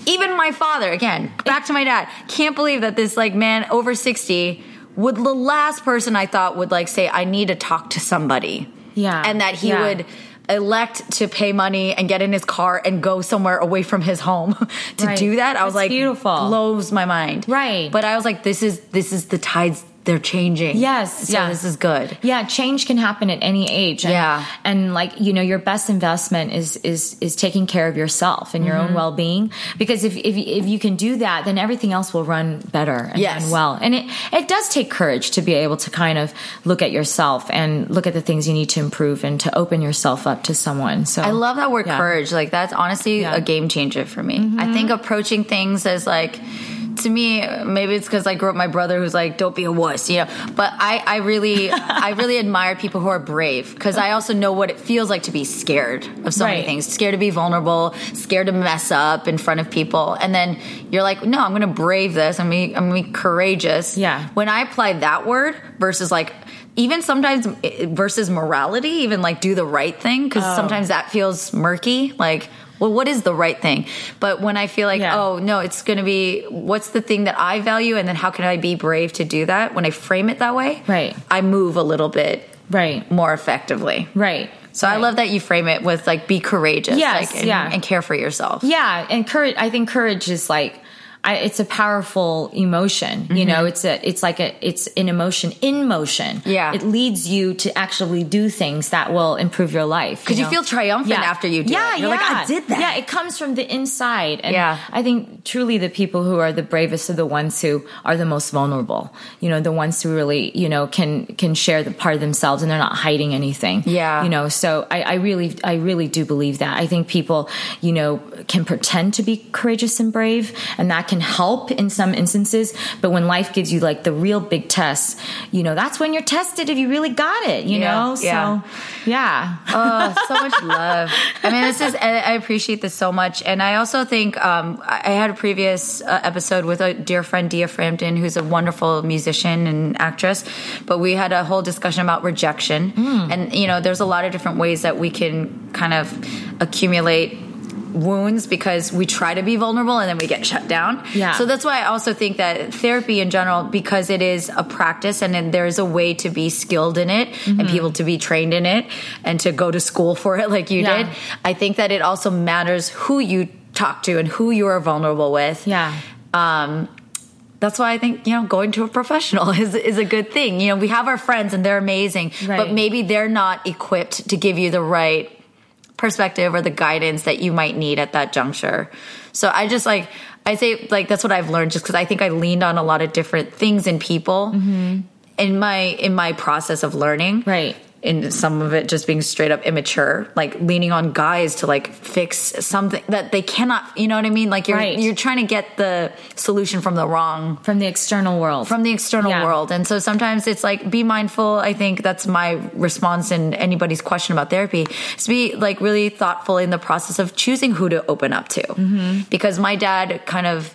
Even my father, again, back to my dad, can't believe that this like man over 60 would the last person I thought would like say, I need to talk to somebody. Yeah. And that he Yeah. would elect to pay money and get in his car and go somewhere away from his home to Right. do that. I was That's like, beautiful. blows my mind. Right. But I was like, this is this is the tides they're changing. Yes, So yeah. this is good. Yeah, change can happen at any age. And, Yeah. and like you know, your best investment is is is taking care of yourself and your Mm-hmm. own well being. Because if, if if you can do that, then everything else will run better and Yes. run well. And it it does take courage to be able to kind of look at yourself and look at the things you need to improve and to open yourself up to someone. So I love that word Yeah. courage. Like that's honestly Yeah. Mm-hmm. a game changer for me. I think approaching things as like to me, maybe it's because I grew up with my brother who's like, "Don't be a wuss," you know. But I, I really, I really admire people who are brave because I also know what it feels like to be scared of so many things, scared to be vulnerable, scared to mess up in front of people, and then you're like, "No, I'm going to brave this. I'm going to I'm gonna be courageous." Yeah. When I apply that word versus like. Even sometimes eh, versus morality, even like do the right thing, because Oh. sometimes that feels murky. Like, well, what is the right thing? But when I feel like, Yeah. oh no, it's going to be what's the thing that I value, and then how can I be brave to do that? When I frame it that way, Right. I move a little bit right, more effectively. right. So I love that you frame it with like be courageous, Yes, like, and, yeah. and care for yourself. Yeah, and courage. I think courage is like I, it's a powerful emotion. You mm-hmm. know, it's a, it's like a, it's an emotion in motion. Yeah. It leads you to actually do things that will improve your life. Because you, know? feel triumphant after you do yeah, it. You're yeah. like, I did that. Yeah, it comes from the inside. And Yeah. I think truly the people who are the bravest are the ones who are the most vulnerable. You know, the ones who really, you know, can can share the part of themselves and they're not hiding anything. Yeah. You know, so I, I really I really do believe that. I think people, you know, can pretend to be courageous and brave and that can help in some instances. But when life gives you like the real big tests, you know, that's when you're tested if you really got it, you Yeah, know? yeah. So yeah. oh, so much love. I mean, this is, I appreciate this so much. And I also think um, I had a previous uh, episode with a dear friend, Dia Frampton, who's a wonderful musician and actress. But we had a whole discussion about rejection. And, you know, there's a lot of different ways that we can kind of accumulate wounds because we try to be vulnerable and then we get shut down. Yeah. So that's why I also think that therapy in general, because it is a practice and then there's a way to be skilled in it and people to be trained in it and to go to school for it like you Yeah. did. I think that it also matters who you talk to and who you are vulnerable with. Yeah. Um, that's why I think you know going to a professional is is a good thing. You know, we have our friends and they're amazing, but maybe they're not equipped to give you the right perspective or the guidance that you might need at that juncture. So I just like I say like that's what I've learned just because I think I leaned on a lot of different things and people mm-hmm. in my in my process of learning. Right. In some of it just being straight up immature, like leaning on guys to like fix something that they cannot, you know what I mean? Like you're Right. you're trying to get the solution from the wrong From the external world. from the external Yeah. world. And so sometimes it's like be mindful. I think that's my response in anybody's question about therapy is to be like really thoughtful in the process of choosing who to open up to. Mm-hmm. Because my dad kind of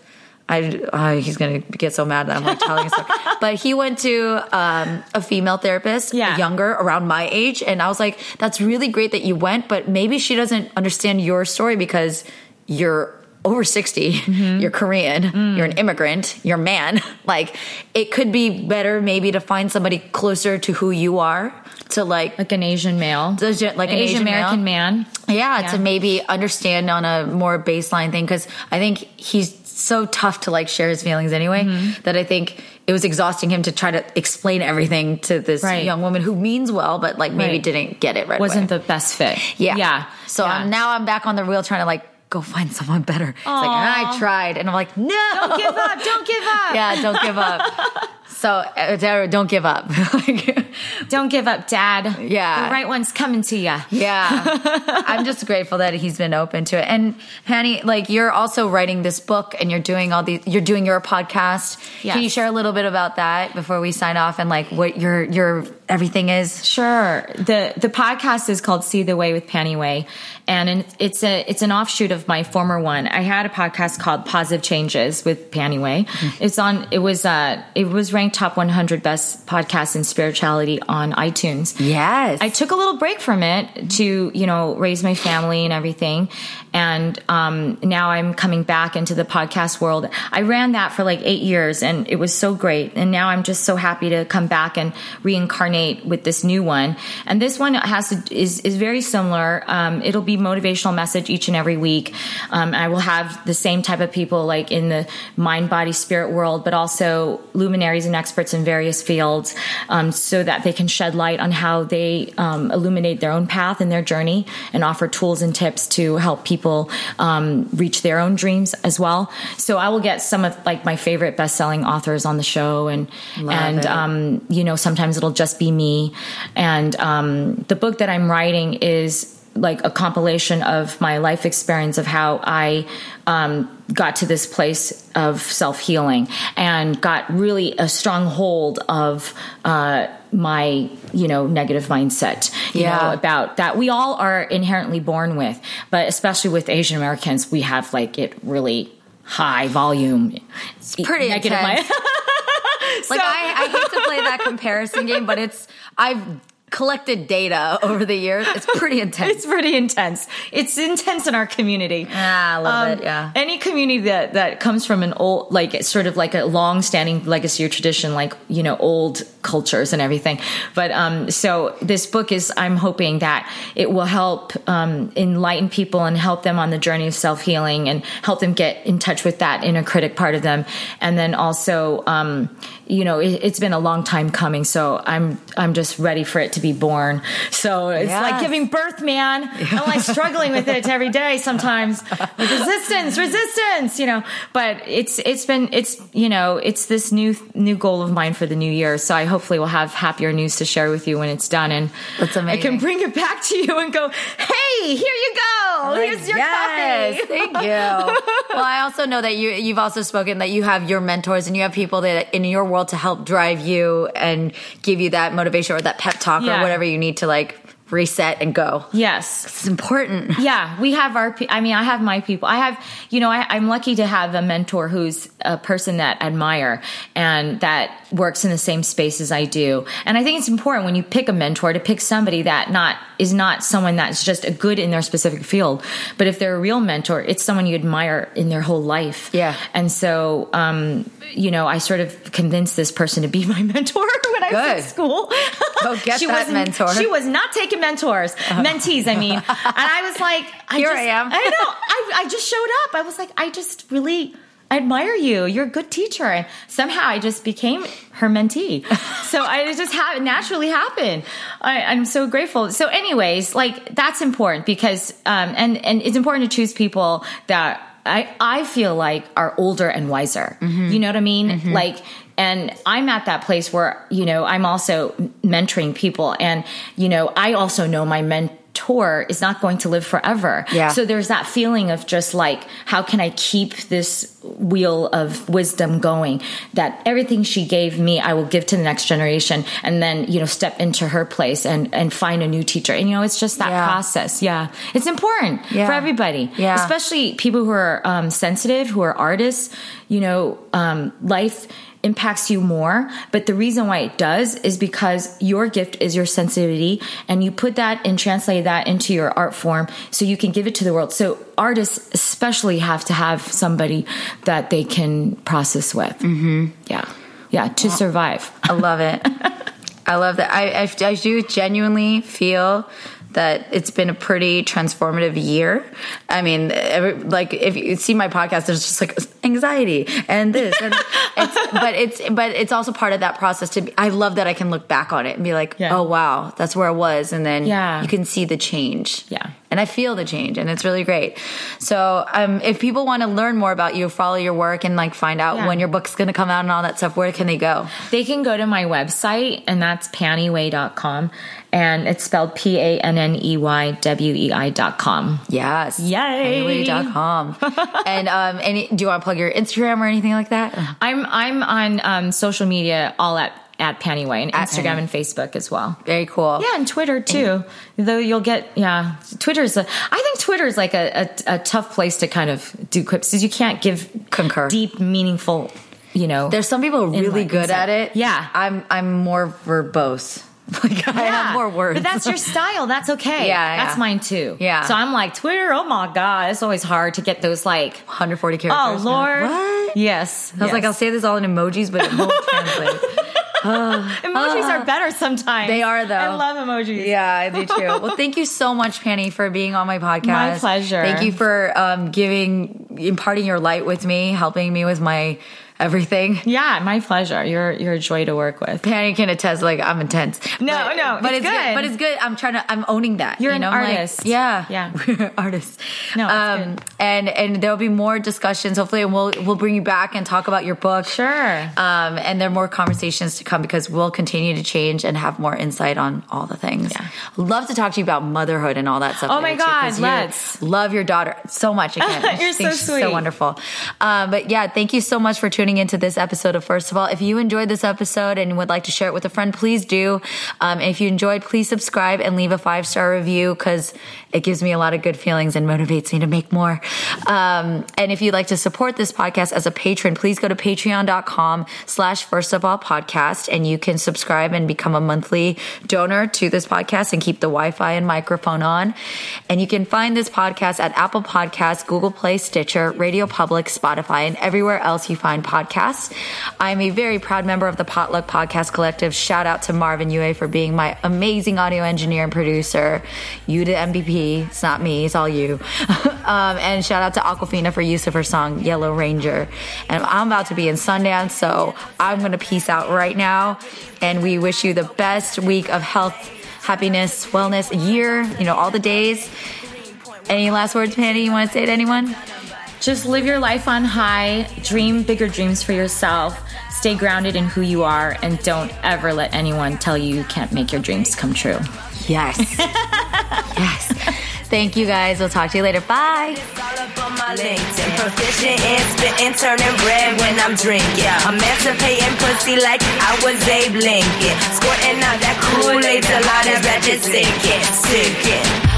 I, uh, he's gonna get so mad that I'm like telling him, but he went to um, a female therapist, Yeah. younger, around my age, and I was like, "That's really great that you went, but maybe she doesn't understand your story because you're over 60, Mm-hmm. you're Korean, Mm. you're an immigrant, you're a man. Like, it could be better maybe to find somebody closer to who you are to like, like an Asian male. Like an Asian American male? man. yeah, Yeah. to maybe understand on a more baseline thing. Cause I think he's so tough to like share his feelings anyway Mm-hmm. that I think it was exhausting him to try to explain everything to this Right. young woman who means well, but like maybe Right. didn't get it right Wasn't away. the best fit. Yeah. Yeah. So Yeah. I'm, now I'm back on the wheel trying to like go find someone better. It's like, I tried. And I'm like, no. Don't give up. Don't give up. Yeah, don't give up. so, uh, don't give up. Like, Don't give up, Dad. Yeah. The right one's coming to you. yeah. I'm just grateful that he's been open to it. And Penny, like you're also writing this book and you're doing all these, you're doing your podcast. Can you share a little bit about that before we sign off and like what your, your everything is? Sure. The the podcast is called See the Way with Penny Way, and it's a it's an offshoot of my former one. I had a podcast called Positive Changes with Penny Way. It's on. It was uh it was ranked top 100 best podcasts in spirituality on iTunes. Yes. I took a little break from it to, you know, raise my family and everything. And um, now I'm coming back into the podcast world. I ran that for like eight years and it was so great. And now I'm just so happy to come back and reincarnate with this new one. And this one has to, is, is very similar. Um, it'll be motivational message each and every week. Um, I will have the same type of people like in the mind, body, spirit world, but also luminaries and experts in various fields um, so that they can shed light on how they um, illuminate their own path and their journey and offer tools and tips to help people um, reach their own dreams as well. So I will get some of like my favorite best-selling authors on the show and and it. um, you know sometimes it'll just be me and um, the book that I'm writing is like a compilation of my life experience of how I um, got to this place of self healing and got really a strong hold of uh, my you know negative mindset you Yeah. know about that we all are inherently born with but especially with Asian Americans we have like it really high volume it's pretty intense. Like I, I hate to play that comparison game, but it's I've collected data over the years. It's pretty intense. It's pretty intense. It's intense in our community. Ah, I love Um, it. Yeah. Any community that that comes from an old, like sort of like a long-standing legacy or tradition, like you know, old cultures and everything. But um, so this book is, I'm hoping that it will help um, enlighten people and help them on the journey of self-healing and help them get in touch with that inner critic part of them, and then also. Um, you know, it, it's been a long time coming, so I'm I'm just ready for it to be born. So it's like giving birth, man. I'm like struggling with it every day sometimes. Like resistance, resistance, you know. But it's it's been it's you know it's this new new goal of mine for the new year. So I hopefully will have happier news to share with you when it's done, and I can bring it back to you and go, hey, here you go. Here's your yes, coffee. thank you. well, I also know that you you've also spoken that you have your mentors and you have people that in your world to help drive you and give you that motivation or that pep talk Yeah. or whatever you need to like reset and go. Yes. It's important. Yeah, we have our. I mean, I have my people. I have, you know, I, I'm lucky to have a mentor who's a person that I admire and that works in the same space as I do. And I think it's important when you pick a mentor to pick somebody that not is not someone that's just a good in their specific field, but if they're a real mentor, it's someone you admire in their whole life. Yeah. And so, um, you know, I sort of convinced this person to be my mentor when I was Good. in school. Go get she that mentor. She was not taking mentors, mentees. I mean, and I was like, I Here just, I am. I know. I, I just showed up. I was like, I just really admire you. You're a good teacher, and somehow I just became her mentee. so I it just ha- naturally happened. I, I'm so grateful. So, anyways, like that's important because, um, and and it's important to choose people that. I, I feel like are older and wiser. You know what I mean? Like, and I'm at that place where, you know, I'm also mentoring people. And, you know, I also know my mentor is not going to live forever. Yeah. So there's that feeling of just like, how can I keep this wheel of wisdom going? That everything she gave me, I will give to the next generation and then, you know, step into her place and, and find a new teacher. And, you know, it's just that Yeah. process. Yeah. It's important Yeah. for everybody. Yeah. Especially people who are um, sensitive, who are artists, you know, um, life impacts you more. But the reason why it does is because your gift is your sensitivity and you put that and translate that into your art form so you can give it to the world. So artists especially have to have somebody that they can process with. Mm-hmm. Yeah. Yeah. To survive. I love it. I love that. I, I, I do genuinely feel that it's been a pretty transformative year. I mean, every, like if you see my podcast, there's just like anxiety and this, and it's, but it's but it's also part of that process. To be, I love that I can look back on it and be like, Yeah. oh wow, that's where I was, and then Yeah. you can see the change. Yeah. and I feel the change, and it's really great. So, um, if people want to learn more about you, follow your work, and like find out Yeah. when your book's going to come out and all that stuff, where can they go? They can go to my website, and that's pennyway.com. And it's spelled P A N N E Y W E I dot com. Yes. Yay. Anyway.com. and um any do you want to plug your Instagram or anything like that? I'm I'm on um, social media all at at Pennyway and Instagram Penny. and Facebook as well. Very cool. Yeah, and Twitter too. Though you'll get yeah, Twitter's. A, I think Twitter is like a, a, a tough place to kind of do quips because you can't give Concur. deep, meaningful. You know, There's some people really good at it. Yeah. I'm I'm more verbose. Like I Yeah, have more words. But that's your style. That's okay. Yeah, that's yeah. mine too. Yeah. So I'm like Twitter. Oh my god, it's always hard to get those like. 140 characters. Oh. Lord. What? Yes. I was like, I'll say this all in emojis, but it won't translate. emojis are better sometimes. They are, though. I love emojis. Yeah, I do too. Well, thank you so much, Penny, for being on my podcast. My pleasure. Thank you for um, giving, imparting your light with me, helping me with my everything. Yeah, my pleasure. You're you're a joy to work with. Penny can attest, like I'm intense. No, but, no, but it's it's, good. But it's good. I'm trying to. I'm owning that. You're you an know? Like, artist. yeah, Yeah. we're artists. No, um, good. and and there'll be more discussions. Hopefully, and we'll we'll bring you back and talk about your book. Sure. Um, and there are more conversations to come because we'll continue to change and have more insight on all the things. Yeah. Love to talk to you about motherhood and all that stuff. Oh my God, you let's. Love your daughter so much. Again, You're so she's sweet. So wonderful. Um, but yeah, thank you so much for tuning. Tuning into this episode of First of All. If you enjoyed this episode and would like to share it with a friend, please do. Um, if you enjoyed, please subscribe and leave a five star review because it gives me a lot of good feelings and motivates me to make more. Um, and if you'd like to support this podcast as a patron, please go to patreon.com slash first of all podcast and you can subscribe and become a monthly donor to this podcast and keep the Wi-Fi and microphone on. And you can find this podcast at Apple Podcasts, Google Play, Stitcher, Radio Public, Spotify, and everywhere else you find podcasts. I'm a very proud member of the Potluck Podcast Collective. Shout out to Marvin Yue for being my amazing audio engineer and producer. You the MVP. It's not me. It's all you. um, and shout out to Awkwafina for use of her song Yellow Ranger. And I'm about to be in Sundance, so I'm going to peace out right now. And we wish you the best week of health, happiness, wellness, year, you know, all the days. Any last words, Patty, you want to say to anyone? Just live your life on high, dream bigger dreams for yourself, stay grounded in who you are, and don't ever let anyone tell you you can't make your dreams come true. Yes. yes. Thank you guys. We'll talk to you later. Bye. Proficient in spitting, turning red when I'm drinking. Emancipating pussy like I was Abe Lincoln. Squirting out that Kool-Aid till all that ratchet sinking, sinking.